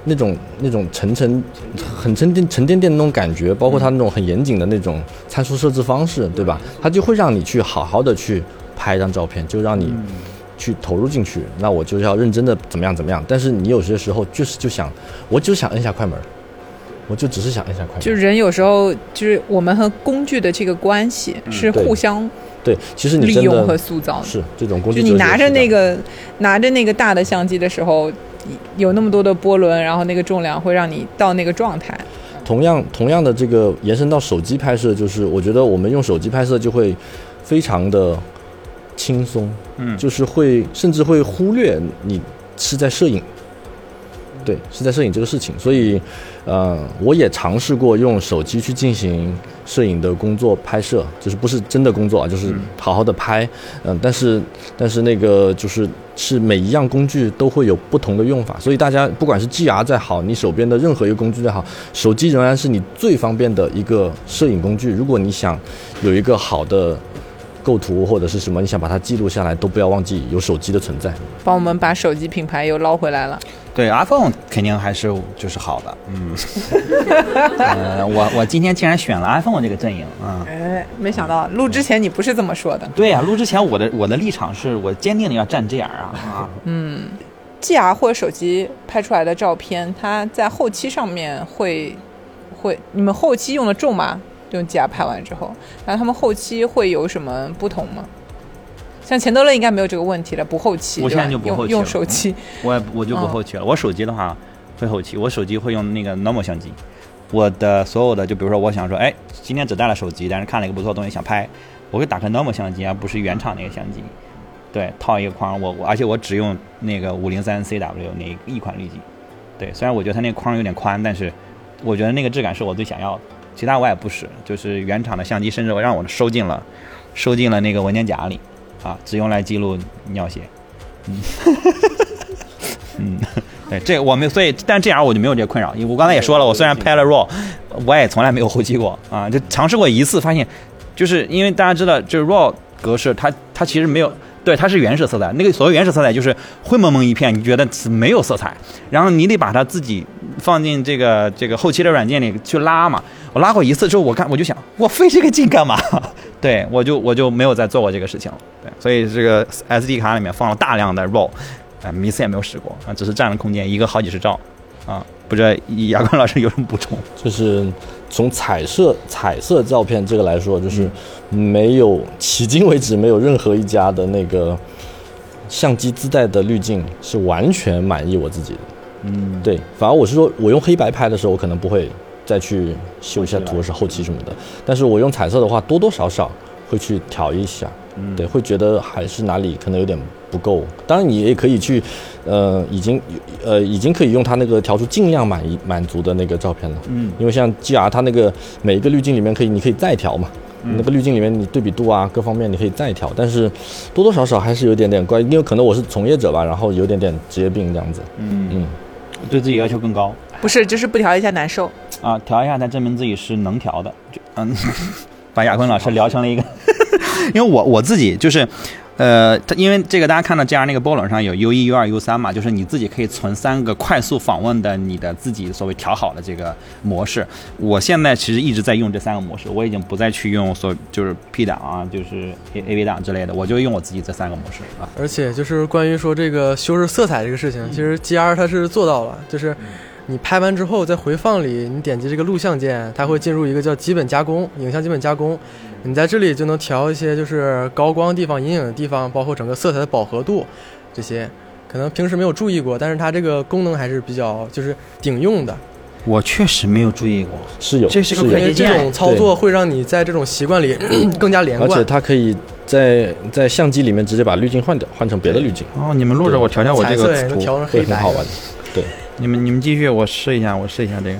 那种那种沉沉很沉甸沉甸甸的那种感觉，包括它那种很严谨的那种参数设置方式，对吧？它就会让你去好好的去拍一张照片，就让你去投入进去。那我就是要认真的怎么样怎么样，但是你有些时候就是就想，我就想摁下快门，我就只是想摁下快门儿。就人有时候就是我们和工具的这个关系是互相对，其实你真利用和的塑造。是这种工具就你拿着那个拿着那个大的相机的时候，有那么多的波轮，然后那个重量会让你到那个状态。同样同样的这个延伸到手机拍摄，就是我觉得我们用手机拍摄就会非常的轻松，嗯就是会甚至会忽略你是在摄影，对，是在摄影这个事情。所以，呃，我也尝试过用手机去进行摄影的工作拍摄，就是不是真的工作啊，就是好好的拍，嗯、但是但是那个就是是每一样工具都会有不同的用法，所以大家不管是 GR 再好，你手边的任何一个工具再好，手机仍然是你最方便的一个摄影工具。如果你想有一个好的构图或者是什么，你想把它记录下来，都不要忘记有手机的存在。帮我们把手机品牌又捞回来了。对 iPhone 肯定还是就是好的，嗯，呃，我我今天竟然选了 iPhone 这个阵营啊。哎，没想到录之前你不是这么说的。对呀、录之前我的我的立场是我坚定的要站这样啊啊，GR 或者手机拍出来的照片，它在后期上面会会，你们后期用的重吗？用 GR 拍完之后，然后他们后期会有什么不同吗？像钱德勒应该没有这个问题了，不后期，我现在就不后期用用手机，我也我就不后期了。我手机的话会后期，我手机会用那个 normal 相机。我的所有的，就比如说我想说，哎，今天只带了手机，但是看了一个不错的东西想拍，我会打开 normal 相机，而不是原厂那个相机。对，套一个框，我我而且我只用那个五零三 CW 那一款滤镜。对，虽然我觉得它那个框有点宽，但是我觉得那个质感是我最想要的。其他我也不使，就是原厂的相机，甚至我让我收进了收进了那个文件夹里，啊，只用来记录尿血。嗯，对，这个我没，所以，但这样我就没有这个困扰。因为我刚才也说了，我虽然拍了 RAW，我也从来没有后期过啊，就尝试过一次，发现就是因为大家知道，就是 RAW 格式，它它其实没有对，它是原始色彩。那个所谓原始色彩就是灰蒙蒙一片，你觉得是没有色彩，然后你得把它自己放进这个这个后期的软件里去拉嘛。我拉过一次之后，我看我就想，我费这个劲干嘛？对我就我就没有再做过这个事情了。对，所以这个 SD 卡里面放了大量的 RAW，哎，一次也没有使过啊，只是占了空间，一个好几十兆啊。不知道亚光老师有什么补充？就是从彩色彩色照片这个来说，就是没有迄今为止没有任何一家的那个相机自带的滤镜是完全满意我自己的。嗯，对，反而我是说我用黑白拍的时候，我可能不会再去修一下图是后期什么的，但是我用彩色的话，多多少少会去调一下。嗯对，会觉得还是哪里可能有点不够。当然，你也可以去，呃，已经呃已经可以用它那个调出尽量满意满足的那个照片了。嗯因为像 GR 它那个每一个滤镜里面可以，你可以再调嘛。嗯那个滤镜里面你对比度啊各方面你可以再调，但是多多少少还是有点点怪，因为可能我是从业者吧，然后有点点职业病这样子。嗯，嗯，对自己要求更高不是，就是不调一下难受。啊，调一下才证明自己是能调的。就嗯，把亚坤老师聊成了一个，因为我我自己就是。呃，它因为这个大家看到 GR 那个波轮上有 U 一、U 二、U 三嘛，就是你自己可以存三个快速访问的你的自己所谓调好的这个模式。我现在其实一直在用这三个模式，我已经不再去用所就是 P 档啊，就是 A A V 档之类的，我就用我自己这三个模式啊。而且就是关于说这个修饰色彩这个事情，其实 GR 它是做到了，就是你拍完之后在回放里，你点击这个录像键，它会进入一个叫基本加工，影像基本加工，你在这里就能调一些就是高光地方、阴影的地方，包括整个色彩的饱和度这些，可能平时没有注意过，但是它这个功能还是比较就是顶用的，我确实没有注意过，是有，这是个有因为快捷键这种操作会让你在这种习惯里 更加连贯而且。它可以在在相机里面直接把滤镜换掉，换成别的滤镜，哦，你们录着我调调我这个图，能调成黑白会很好，玩。你们你们继续，我试一下，我试一下这个。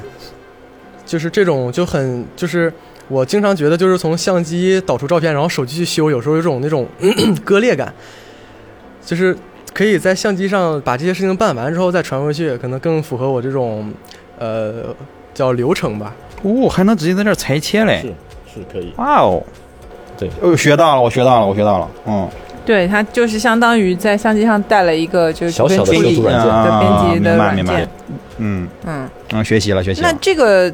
就是这种就很就是我经常觉得就是从相机导出照片，然后手机去修，有时候有种那种 割裂感，就是可以在相机上把这些事情办完之后再传回去，可能更符合我这种呃叫流程吧。哦，还能直接在这儿裁切嘞！是是可以。哇哦，对，哦，学到了，我学到了，我学到了。嗯，对，它就是相当于在相机上带了一个就是小小的图片处理修图软件的编辑的软件明白。嗯嗯，嗯，学习了，学习那。这个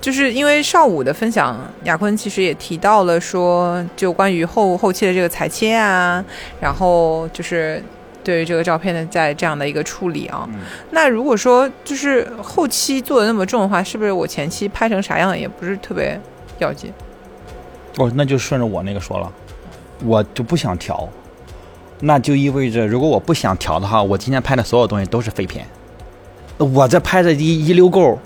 就是因为上午的分享，亚坤其实也提到了说，就关于后后期的这个裁切啊，然后就是对于这个照片的在这样的一个处理啊。嗯那如果说就是后期做的那么重的话，是不是我前期拍成啥样也不是特别要紧？哦，那就顺着我那个说了，我就不想调，那就意味着如果我不想调的话，我今天拍的所有东西都是废片。我这拍的一一溜够，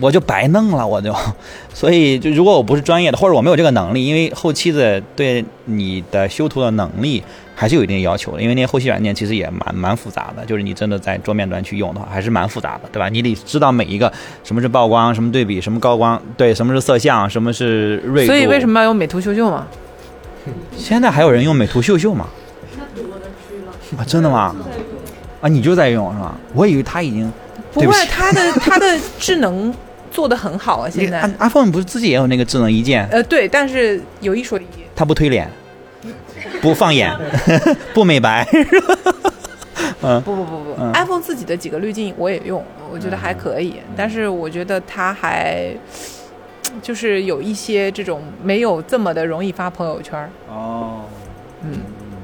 我就白弄了，我就。所以就如果我不是专业的，或者我没有这个能力，因为后期的对你的修图的能力还是有一定要求的，因为那些后期软件其实也蛮蛮复杂的，就是你真的在桌面端去用的话，还是蛮复杂的，对吧？你得知道每一个什么是曝光，什么对比，什么高光，对，什么是色相，什么是锐度。所以为什么要用美图秀秀嘛？现在还有人用美图秀秀吗？啊，真的吗？啊，你就在用是吧？我以为他已经不会，对不起它的 他的智能做的很好啊，现在。iPhone 不是自己也有那个智能一键，呃，对，但是有一说一，它不推脸，不放眼，不美白。嗯不不不不、嗯 i p h o n e 自己的几个滤镜我也用，我觉得还可以，但是我觉得它还就是有一些这种没有这么的容易发朋友圈儿。哦，嗯，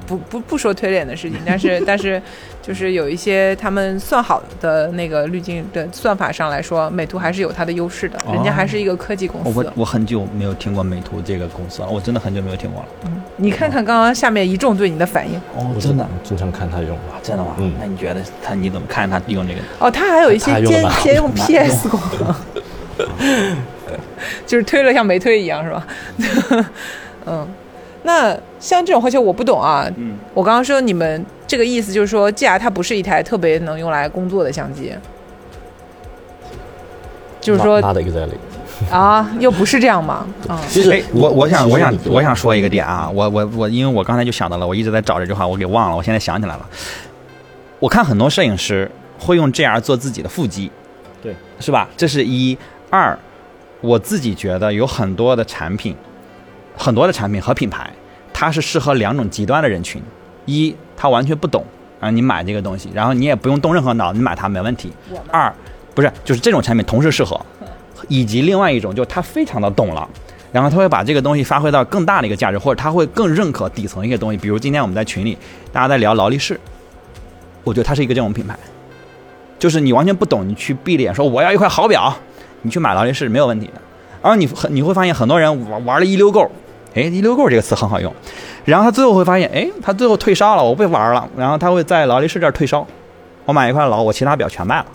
不不不说推脸的事情，但是但是就是有一些他们算好的那个滤镜的算法上来说，美图还是有它的优势的，人家还是一个科技公司。我我很久没有听过美图这个公司了，我真的很久没有听过了。嗯你看看刚刚下面一众对你的反应哦真的经常看他用。真的吗？嗯那你觉得他你怎么看他用这个？哦，他还有一些间它用得蛮好接用 PS 功能，就是推了像没推一样，是吧？嗯，那像这种后期我不懂啊。嗯，我刚刚说你们这个意思就是说，GR 它不是一台特别能用来工作的相机，就是说他的 exactly。啊，又不是这样吗？啊、其实哎，我我想我想我想说一个点啊，我我我，因为我刚才就想到了，我一直在找这句话，我给忘了，我现在想起来了。我看很多摄影师会用 GR 做自己的腹肌，对，是吧？这是一二，我自己觉得有很多的产品，很多的产品和品牌，它是适合两种极端的人群。一他完全不懂啊，你买这个东西，然后你也不用动任何脑，你买它没问题。二不是就是这种产品同时适合，以及另外一种就是他非常的懂了。然后他会把这个东西发挥到更大的一个价值，或者他会更认可底层一些东西。比如今天我们在群里大家在聊劳力士，我觉得它是一个这种品牌，就是你完全不懂，你去闭着眼说我要一块好表，你去买劳力士没有问题的。然后你很你会发现很多人玩玩了一溜够，哎，一溜够这个词很好用。然后他最后会发现，哎，他最后退烧了，我不玩了。然后他会在劳力士这儿退烧，我买一块劳，我其他表全卖了。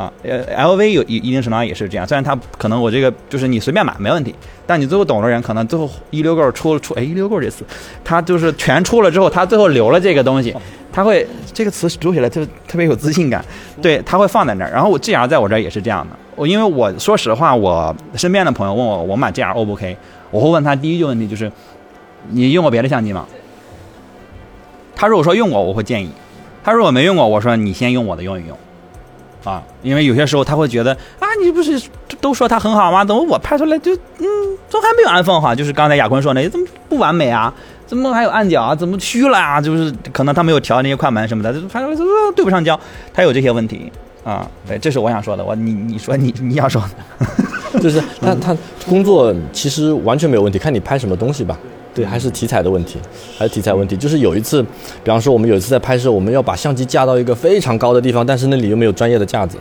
啊，呃，LV 有一一定程度上也是这样，虽然它可能我这个就是你随便买没问题，但你最后懂的人可能最后一溜够出了出，哎，一溜够这词，他就是全出了之后，他最后留了这个东西，他会这个词读起来就特别有自信感，对，他会放在那儿。然后我 GR 在我这儿也是这样的，我因为我说实话，我身边的朋友问我我买 GR O 不 OK，我会问他第一句问题就是你用过别的相机吗？他如果说用过，我会建议；他如果没用过，我说你先用我的用一用。啊，因为有些时候他会觉得啊，你不是都说它很好吗？怎么我拍出来就嗯，都还没有 iPhone 好？就是刚才亚坤说那，怎么不完美啊？怎么还有暗角啊？怎么虚了啊？就是可能他没有调那些快门什么的，就拍出来对不上焦，他有这些问题啊。对，这是我想说的。我你你说你你要说，就是他他工作其实完全没有问题，看你拍什么东西吧。对，还是题材的问题，还是题材问题。就是有一次，比方说我们有一次在拍摄，我们要把相机架到一个非常高的地方，但是那里又没有专业的架子，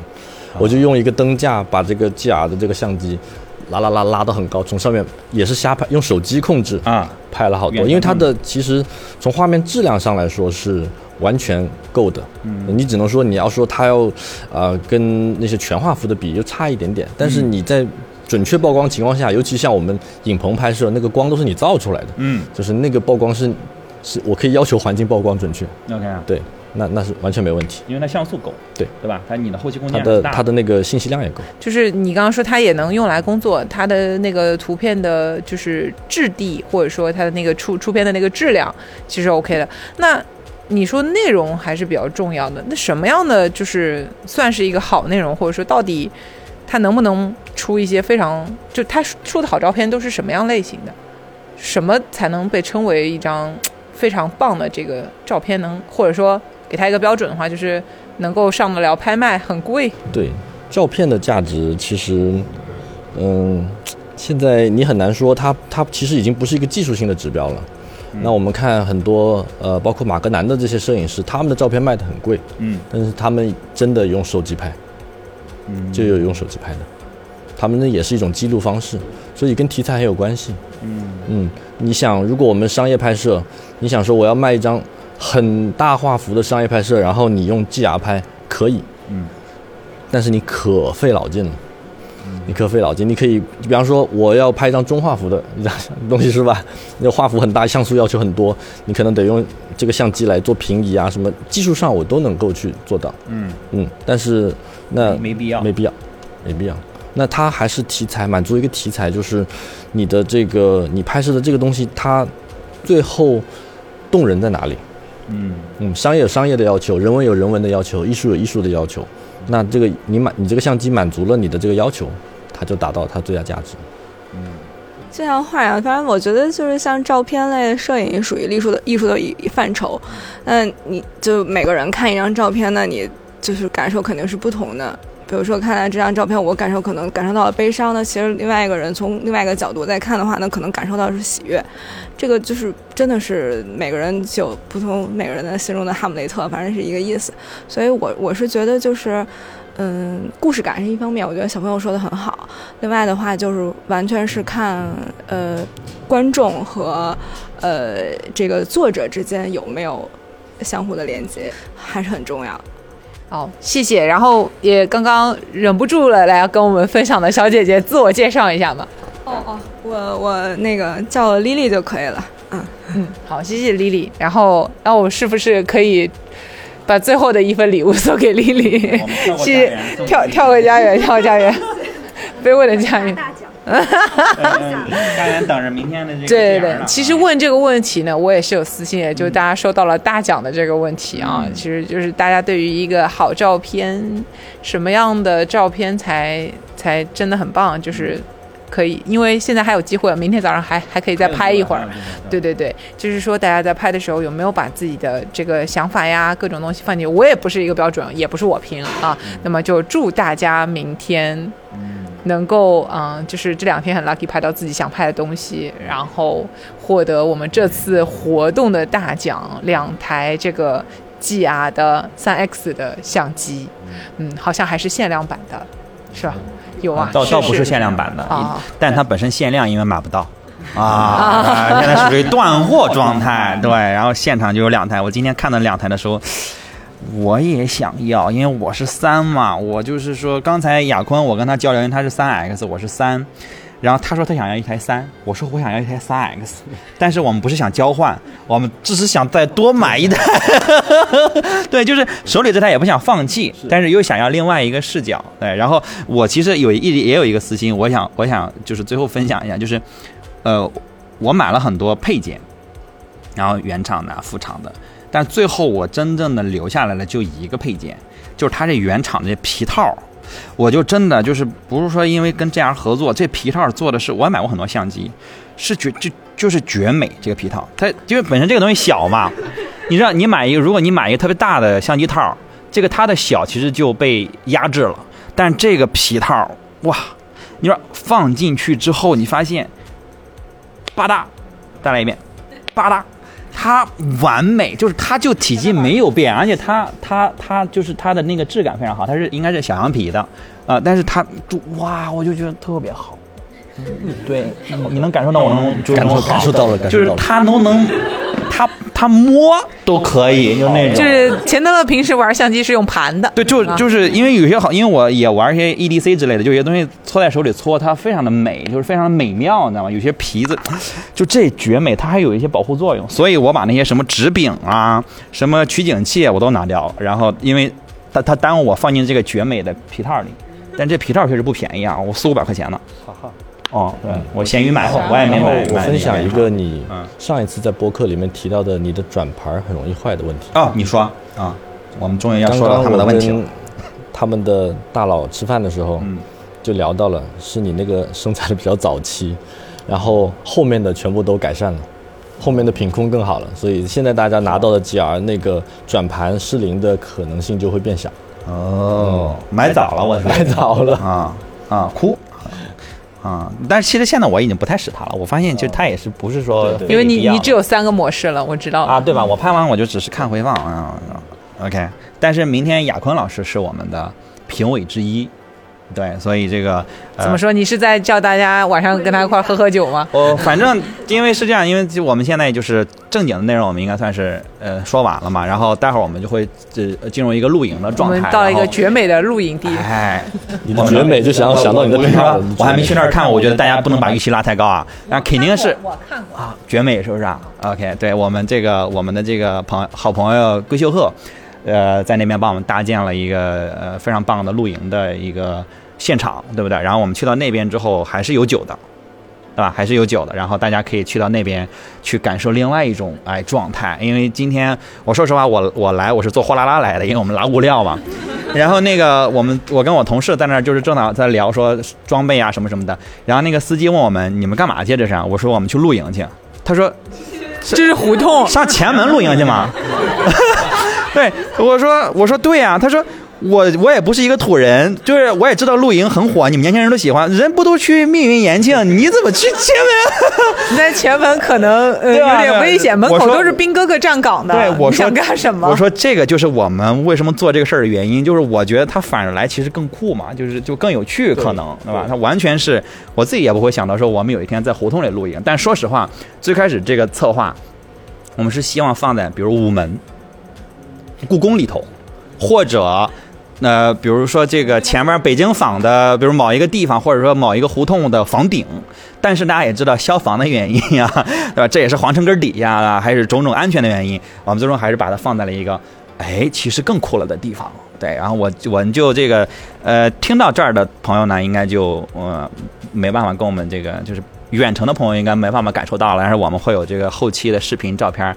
我就用一个灯架把这个 GR 的这个相机拉拉拉拉到很高，从上面也是瞎拍，用手机控制啊，拍了好多。因为它的其实从画面质量上来说是完全够的，嗯，你只能说你要说它要呃跟那些全画幅的比就差一点点，但是你在。准确曝光情况下，尤其像我们影棚拍摄，那个光都是你造出来的，嗯，就是那个曝光是，是我可以要求环境曝光准确。OK，对，那那是完全没问题，因为它像素够，对对吧？它你的后期空间它的它的那个信息量也够。就是你刚刚说它也能用来工作，它的那个图片的就是质地，或者说它的那个出出片的那个质量，其实 OK 的。那你说内容还是比较重要的，那什么样的就是算是一个好内容，或者说到底？他能不能出一些非常就他出的好照片都是什么样类型的？什么才能被称为一张非常棒的这个照片？能或者说给他一个标准的话，就是能够上得了拍卖，很贵。对，照片的价值其实，嗯，现在你很难说它它其实已经不是一个技术性的指标了。那我们看很多呃，包括马格南的这些摄影师，他们的照片卖的很贵，嗯，但是他们真的用手机拍。就有用手机拍的，他们那也是一种记录方式，所以跟题材很有关系。嗯嗯，你想，如果我们商业拍摄，你想说我要卖一张很大画幅的商业拍摄，然后你用 GR 拍可以，嗯，但是你可费脑筋了，你可费脑筋。你可以，比方说我要拍一张中画幅的东西是吧？那画幅很大，像素要求很多，你可能得用这个相机来做平移啊，什么技术上我都能够去做到。嗯嗯，但是。那没必要，没必要，没必要。那它还是题材，满足一个题材，就是你的这个你拍摄的这个东西，它最后动人在哪里？嗯嗯，商业有商业的要求，人文有人文的要求，艺术有艺术的要求。那这个你满你这个相机满足了你的这个要求，它就达到它最大价值。嗯，就像画呀，反正我觉得就是像照片类摄影属于艺术的艺术的一范畴。那你就每个人看一张照片，那你。就是感受肯定是不同的，比如说看来这张照片，我感受可能感受到了悲伤呢，其实另外一个人从另外一个角度再看的话，那可能感受到是喜悦。这个就是真的是每个人就不同，每个人的心中的哈姆雷特，反正是一个意思。所以我我是觉得就是，嗯，故事感是一方面，我觉得小朋友说的很好。另外的话就是完全是看呃观众和呃这个作者之间有没有相互的连接，还是很重要。好，谢谢。然后也刚刚忍不住了，来跟我们分享的小姐姐自我介绍一下嘛。哦哦，我我那个叫莉莉就可以了。嗯嗯，好，谢谢莉莉。然后，那我是不是可以把最后的一份礼物送给莉莉？谢谢，跳跳回家园，跳家园，卑微的家园。家园等着明天的这个。对对对，其实问这个问题呢，我也是有私心的，就是大家收到了大奖的这个问题啊，其实就是大家对于一个好照片，什么样的照片才才真的很棒，就是可以，因为现在还有机会，明天早上还还可以再拍一会儿。对对对，就是说大家在拍的时候有没有把自己的这个想法呀、各种东西放进去？我也不是一个标准，也不是我评啊。那么就祝大家明天能够嗯，就是这两天很 lucky 拍到自己想拍的东西，然后获得我们这次活动的大奖两台这个 GR 的三 X 的相机，嗯，好像还是限量版的，是吧？有啊，倒倒不是限量版的，啊但它本身限量，因为买不到。啊，现在属于断货状态，对，然后现场就有两台。我今天看到两台的时候，我也想要，因为我是三嘛，我就是说，刚才亚坤我跟他交流，因为他是三 X，我是三，然后他说他想要一台三，我说我想要一台三 X，但是我们不是想交换，我们只是想再多买一台，对，就是手里这台也不想放弃，但是又想要另外一个视角，对，然后我其实有一也有一个私心，我想我想就是最后分享一下，就是，呃，我买了很多配件，然后原厂的、副厂的，但最后我真正的留下来了就一个配件，就是它这原厂的皮套。我就真的就是不是说因为跟这样合作，这皮套做的是我也买过很多相机，是绝就就是绝美这个皮套，它因为本身这个东西小嘛，你知道你买一个，如果你买一个特别大的相机套，这个它的小其实就被压制了，但这个皮套哇，你说放进去之后，你发现，吧嗒，再来一遍，吧嗒。它完美，就是它就体积没有变，而且它它它就是它的那个质感非常好，它是应该是小羊皮的，呃、但是它就哇，我就觉得特别好。对，你能感受到我能就感受到了，就是。它都能，它它摸都可以，就那种。就是钱德勒平时玩相机是用盘的，对，就啊就是因为有些好，因为我也玩一些 EDC 之类的，就有些东西搓在手里搓，它非常的美，就是非常的美妙，你知道吗？有些皮子，就这绝美，它还有一些保护作用，所以我把那些什么纸柄啊、什么取景器我都拿掉了，然后因为它它耽误我放进这个绝美的皮套里，但这皮套确实不便宜啊，我四五百块钱呢。哦，对，我闲鱼买的，我也没买。我分享一个你嗯上一次在播客里面提到的你的转盘很容易坏的问题。哦，你说啊，我们终于要说到他们的问题了跟。他们的大佬吃饭的时候，嗯就聊到了，是你那个生产的比较早期，然后后面的全部都改善了，后面的品控更好了，所以现在大家拿到的 GR 那个转盘失灵的可能性就会变小。哦，买早了，我买早了啊啊，哭啊！但是其实现在我已经不太使它了，我发现其实它也是不是说对对因为你你只有有三个模式了，我知道啊，对吧？我拍完我就只是看回放啊。OK，但是明天亚坤老师是我们的评委之一，对，所以这个、呃、怎么说？你是在叫大家晚上跟他一块喝喝酒吗？我反正因为是这样，因为就我们现在就是正经的内容，我们应该算是呃说完了嘛。然后待会儿我们就会呃进入一个露营的状态。我们到了一个绝美的露营地，哎，你的绝美就想想到你的我跟你说，我还没去那儿看，我觉得大家不能把预期拉太高啊。那肯定是我看过。啊，绝美是不是啊？OK，对我们这个我们的这个朋好朋友桂秀鹤，呃，在那边帮我们搭建了一个呃非常棒的露营的一个现场，对不对？然后我们去到那边之后，还是有酒的。对吧？还是有酒的，然后大家可以去到那边去感受另外一种哎状态。因为今天我说实话，我我来我是坐货拉拉来的，因为我们拉物料嘛。然后那个我们我跟我同事在那儿就是正好在聊说装备啊什么什么的。然后那个司机问我们你们干嘛去这是？我说我们去露营去。他说这是胡同，上前门露营去吗？对，我说我说对呀、他说我我也不是一个土人，就是我也知道露营很火，你们年轻人都喜欢，人不都去密云延庆，你怎么去 前门？你在前门可能呃对啊有点危险，门口都是兵哥哥站岗的。对，我说你想干什么？我说这个就是我们为什么做这个事儿的原因，就是我觉得它反着来其实更酷嘛，就是就更有趣，可能对吧？它完全是我自己也不会想到说我们有一天在胡同里露营，但说实话，最开始这个策划，我们是希望放在比如午门、故宫里头，或者。呃，比如说这个前面北京坊的，比如某一个地方，或者说某一个胡同的房顶，但是大家也知道消防的原因呀、对吧？这也是皇城根儿底下啊，还是种种安全的原因，我们最终还是把它放在了一个，哎，其实更酷了的地方。对，然后我我们就这个，呃，听到这儿的朋友呢，应该就呃没办法跟我们这个就是远程的朋友应该没办法感受到了，但是我们会有这个后期的视频照片。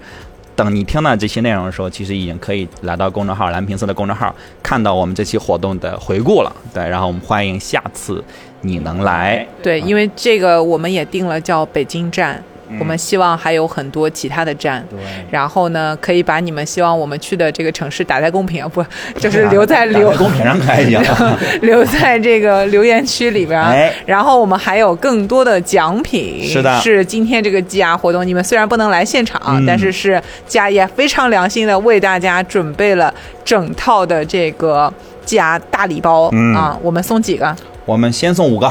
等你听到这些内容的时候，其实已经可以来到公众号蓝瓶色的公众号，看到我们这期活动的回顾了。对，然后我们欢迎下次你能来。对，因为这个我们也定了叫北京站，我们希望还有很多其他的站。对，然后呢，可以把你们希望我们去的这个城市打在公屏啊，不，就是留在留公屏上可以啊。留在这个留言区里边。哎，然后我们还有更多的奖品。是的，是今天这个积压活动，你们虽然不能来现场，嗯但是是家也非常良心的为大家准备了整套的这个积压大礼包、嗯啊。我们送几个我们先送五个。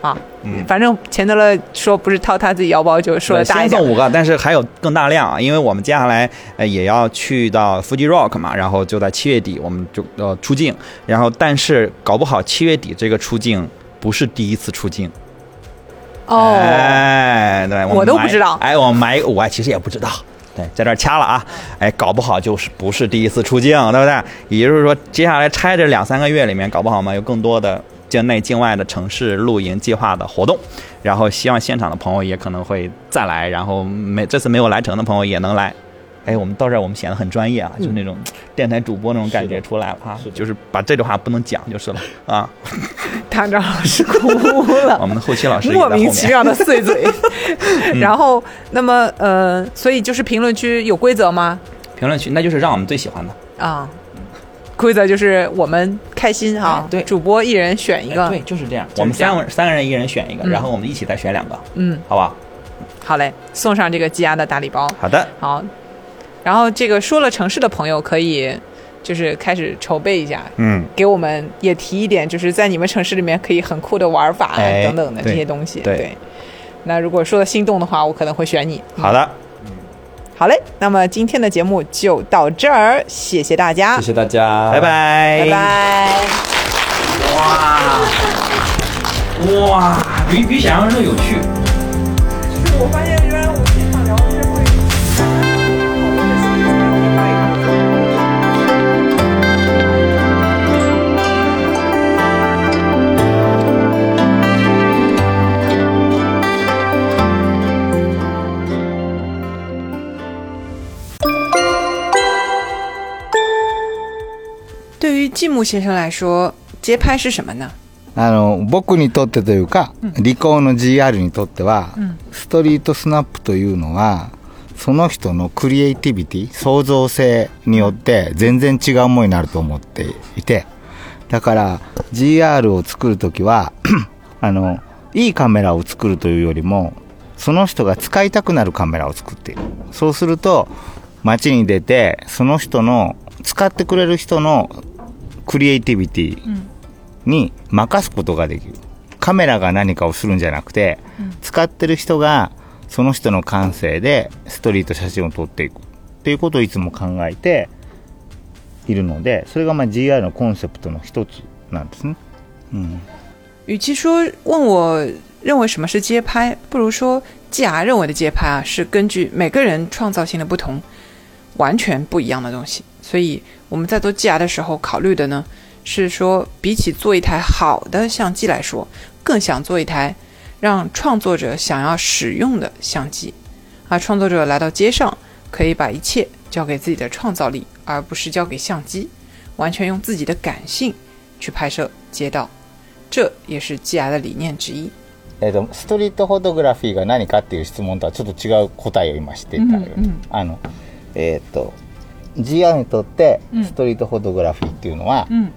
啊？嗯反正钱德勒说不是掏他自己腰包，就说对大一点先送。五个，但是还有更大量啊，因为我们接下来呃也要去到 Fuji Rock 嘛，然后就在七月底我们就呃出境，然后但是搞不好七月底这个出境不是第一次出境哦，哎，对，们我都不知道哎，我埋我其实也不知道。对，在这儿掐了啊！哎，搞不好就是不是第一次出境，对不对？也就是说，接下来拆这两三个月里面，搞不好嘛，有更多的境内、境外的城市露营计划的活动。然后，希望现场的朋友也可能会再来，然后没这次没有来成的朋友也能来。哎，我们到这儿我们显得很专业啊，就那种电台主播那种感觉出来了啊，就是把这句话不能讲就是了啊。唐章老师哭了。我们的后期老师莫。名其妙的碎嘴。然后，那么呃，所以就是评论区有规则吗？评论区那就是让我们最喜欢的。啊，规则就是我们开心哈哎，对主播一人选一个，哎对，就是这样。我们三个三个人一人选一个，嗯然后我们一起再选两个，嗯，好吧？好嘞，送上这个积压的大礼包。好的，好，然后这个说了城市的朋友可以就是开始筹备一下。嗯，给我们也提一点，就是在你们城市里面可以很酷的玩法、哎等等的这些东西。对那如果说的心动的话，我可能会选你。好的，好嘞，那么今天的节目就到这儿，谢谢大家，谢谢大家，拜拜，拜。拜。哇哇，比比想象中有趣。就是我发现对于季木先生来说，街拍是什么呢？あの僕にとってというか、理工の GR にとっては、ストリートスナップというのはその人のクリエイティビティ創造性によって全然違うものになると思っていてだから GR を作る時は あのいいカメラを作るというよりもその人が使いたくなるカメラを作っている。そうすると街に出てその人の使ってくれる人のクリエイティビティに任すことができるカメラが何かをするんじゃなくて、使ってる人がその人の感性でストリート写真を撮っていくっていうことをいつも考えているのでそれがまあ GR のコンセプトの一つなんですね。うん与其说问我认为什么是街拍，不如说季雅认为的街拍啊，是根据每个人创造性的不同，完全不一样的东西。所以我们在做季雅的时候考虑的呢，是说比起做一台好的相机来说，更想做一台让创作者想要使用的相机。啊，创作者来到街上，可以把一切交给自己的创造力，而不是交给相机，完全用自己的感性去拍摄街道。这也是 GI 的理念之一。えーとストリートフォトグラフィーが何かっていう質問とはちょっと違う答えを今していたよ、うんうんあのえっ、と GR にとってうん。ストリートフォトグラフィーっていうのは、嗯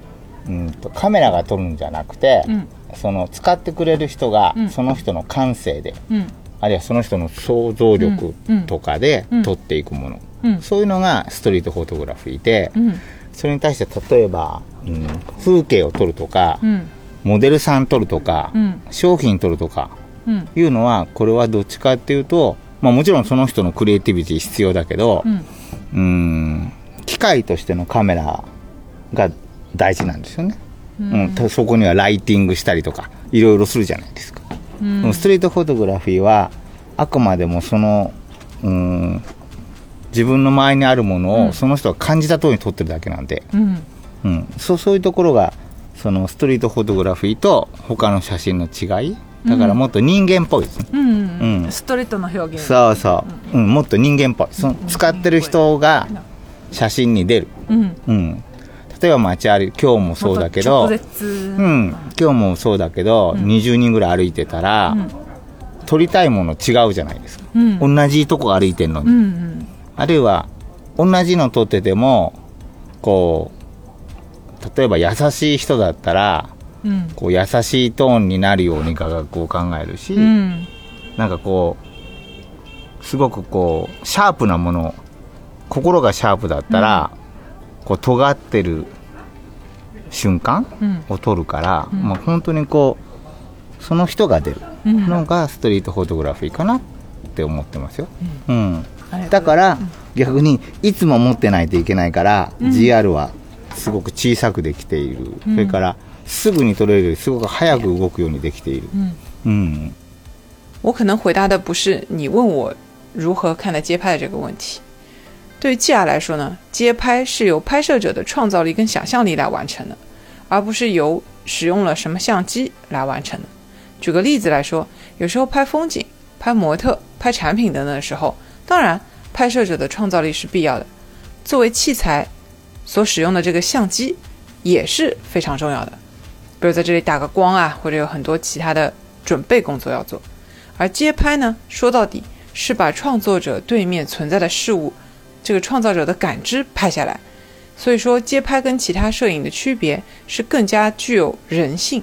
うんとカメラが撮るんじゃなくて、うん。その使ってくれる人が、うん。その人の感性で嗯あるいはその人の想像力とかでうん。撮っていくもの、嗯そういうのがストリートフォトグラフィーで、嗯それに対して例えば、うん、風景を撮るとか、嗯モデルさん撮るとか、うん。商品撮るとか嗯いうのはこれはどっちかっていうと、まあ、もちろんその人のクリエイティビティ必要だけど、嗯うーん。機械としてのカメラが大事なんですよね、うん。たそこにはライティングしたりとかいろいろするじゃないですか、でもストリートフォトグラフィーはあくまでもそのうーん自分の周りにあるものをその人が感じた通りに撮ってるだけなんで、嗯うん、そうそういうところがそのストリートフォトグラフィーと他の写真の違いだからもっと人間っぽいですね、嗯うん。ストレートの表現。そうそう、うん、もっと人間っぽい。その使ってる人が写真に出る、嗯うん、例えば街歩き今日もそうだけどうん、今日もそうだけど、20人ぐらい歩いてたら、撮りたいもの違うじゃないですか、うん。同じとこ歩いてるのに、うんうん。あるいは同じの撮っててもこう例えば優しい人だったらうんこう優しいトーンになるように画角を考えるし、うん。なんかこうすごくこうシャープなもの心がシャープだったら、こう尖ってる瞬間うん。を撮るから、まあ、本当にこうその人が出るうん。のがストリートフォトグラフィーかなって思ってますよ、うん。だから逆にいつも持ってないといけないから、GR はすごく小さくできている、それからすぐに撮れるよりすごく早く動くようにできているうん我可能回答的不是你问我如何看待街拍的这个问题。对于 GR 来说呢，街拍是由拍摄者的创造力跟想象力来完成的，而不是由使用了什么相机来完成的。举个例子来说，有时候拍风景、拍模特、拍产品等等的时候，当然拍摄者的创造力是必要的。作为器材所使用的这个相机也是非常重要的， 比如在这里打个光啊，或者有很多其他的准备工作要做。而街拍呢，说到底是把创作者对面存在的事物，这个创造者的感知拍下来。所以说，街拍跟其他摄影的区别是更加具有人性，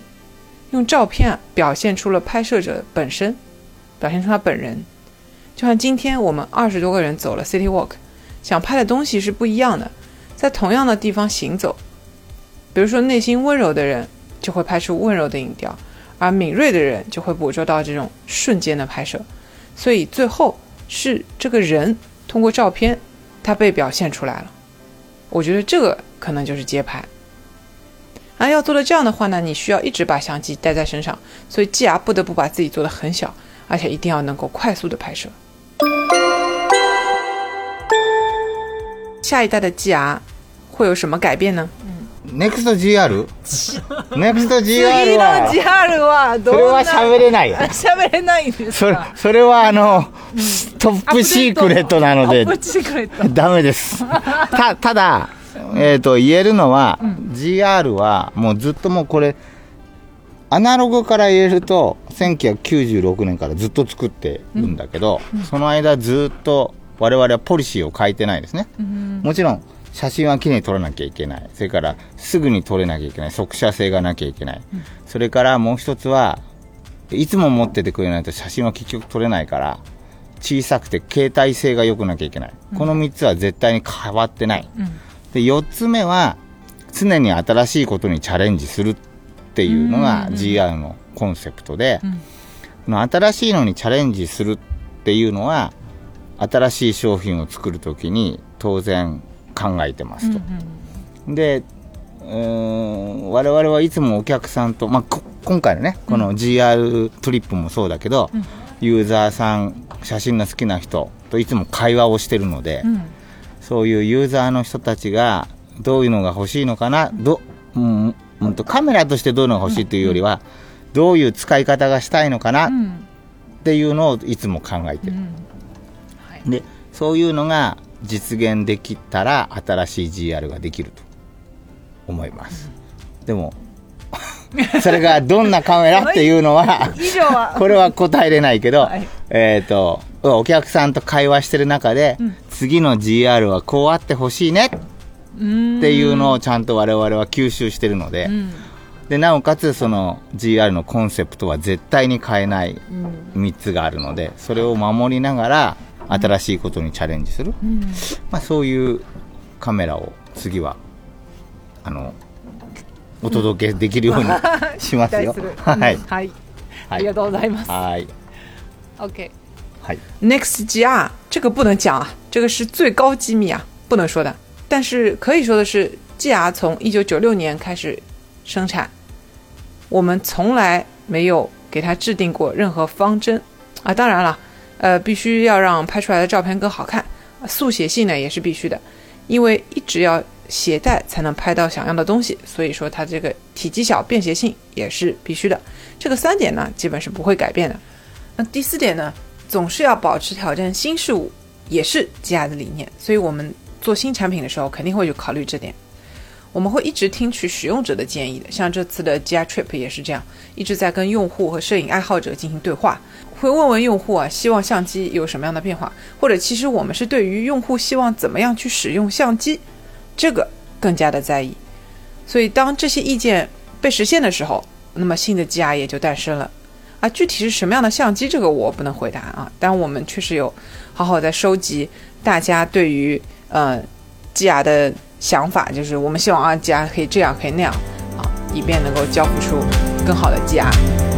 用照片啊表现出了拍摄者本身，表现出他本人。就像今天我们二十多个人走了 City Walk，想拍的东西是不一样的，在同样的地方行走。比如说，内心温柔的人就会拍出温柔的影调。而敏锐的人就会捕捉到这种瞬间的拍摄，所以最后是这个人通过照片，他被表现出来了。我觉得这个可能就是街拍。而要做到这样的话呢，你需要一直把相机带在身上，所以 GR 不得不把自己做得很小，而且一定要能够快速的拍摄。下一代的 GR 会有什么改变呢？NEXT GR? NEXT GR は GR はそれは喋れないよ。喋れないんですそれそれはあの、トップシークレットなのでチクレット。ダメです。たただ、えー、と言えるのは、GR はもうずっともうこれアナログから言えると1996年からずっと作ってるんだけど、その間ずっと我々はポリシーを変えてないですね、もちろん写真はきれいに撮らなきゃいけない。それからすぐに撮れなきゃいけない。速写性がなきゃいけない、それからもう一つはいつも持っててくれないと写真は結局撮れないから小さくて携帯性が良くなきゃいけない、この3つは絶対に変わってない、で4つ目は常に新しいことにチャレンジするっていうのが GR のコンセプトで、この新しいのにチャレンジするっていうのは新しい商品を作るときに当然考えてますと。でうーん我々はいつもお客さんと、まあ、こ今回のねこの GR トリップもそうだけど、ユーザーさん写真の好きな人といつも会話をしてるので、そういうユーザーの人たちがどういうのが欲しいのかなど、うんうんとカメラとしてどういうのが欲しいというよりは、どういう使い方がしたいのかなっていうのをいつも考えてる、でそういうのが実現できたら新しい GR ができると思います、でもそれがどんなカメラ？っていうのはこれは答えれないけど、はい。えっ、とお客さんと会話してる中で、次の GR はこうあってほしいねっていうのをちゃんと我々は吸収してるので、でなおかつその GR のコンセプトは絶対に変えない3つがあるのでそれを守りながら新しいことにチャレンジする、まあ、そういうカメラを次はあのお届けできるようにしますよ。はい、はい。あはいりがとうございます。はい、OK。はい。Next GR 这个不能讲啊，这个是最高机密啊，不能说的。但是可以说的是，GR 从一九九六年开始生产，我们从来没有给它制定过任何方针啊。当然了，呃，必须要让拍出来的照片更好看，速写性呢也是必须的，因为一直要携带才能拍到想要的东西，所以说它这个体积小、便携性也是必须的。这个三点呢，基本是不会改变的。那第四点呢，总是要保持挑战新事物，也是 G I 的理念。所以我们做新产品的时候，肯定会去考虑这点。我们会一直听取使用者的建议的。像这次的 G I Trip 也是这样，一直在跟用户和摄影爱好者进行对话，会问问用户啊，希望相机有什么样的变化，或者其实我们是对于用户希望怎么样去使用相机，这个更加的在意。所以当这些意见被实现的时候，那么新的 GR 也就诞生了。啊，具体是什么样的相机，这个我不能回答啊。但我们确实有好好在收集大家对于呃 GR 的。想法就是，我们希望啊，GR 可以这样，可以那样，啊，以便能够交付出更好的 GR。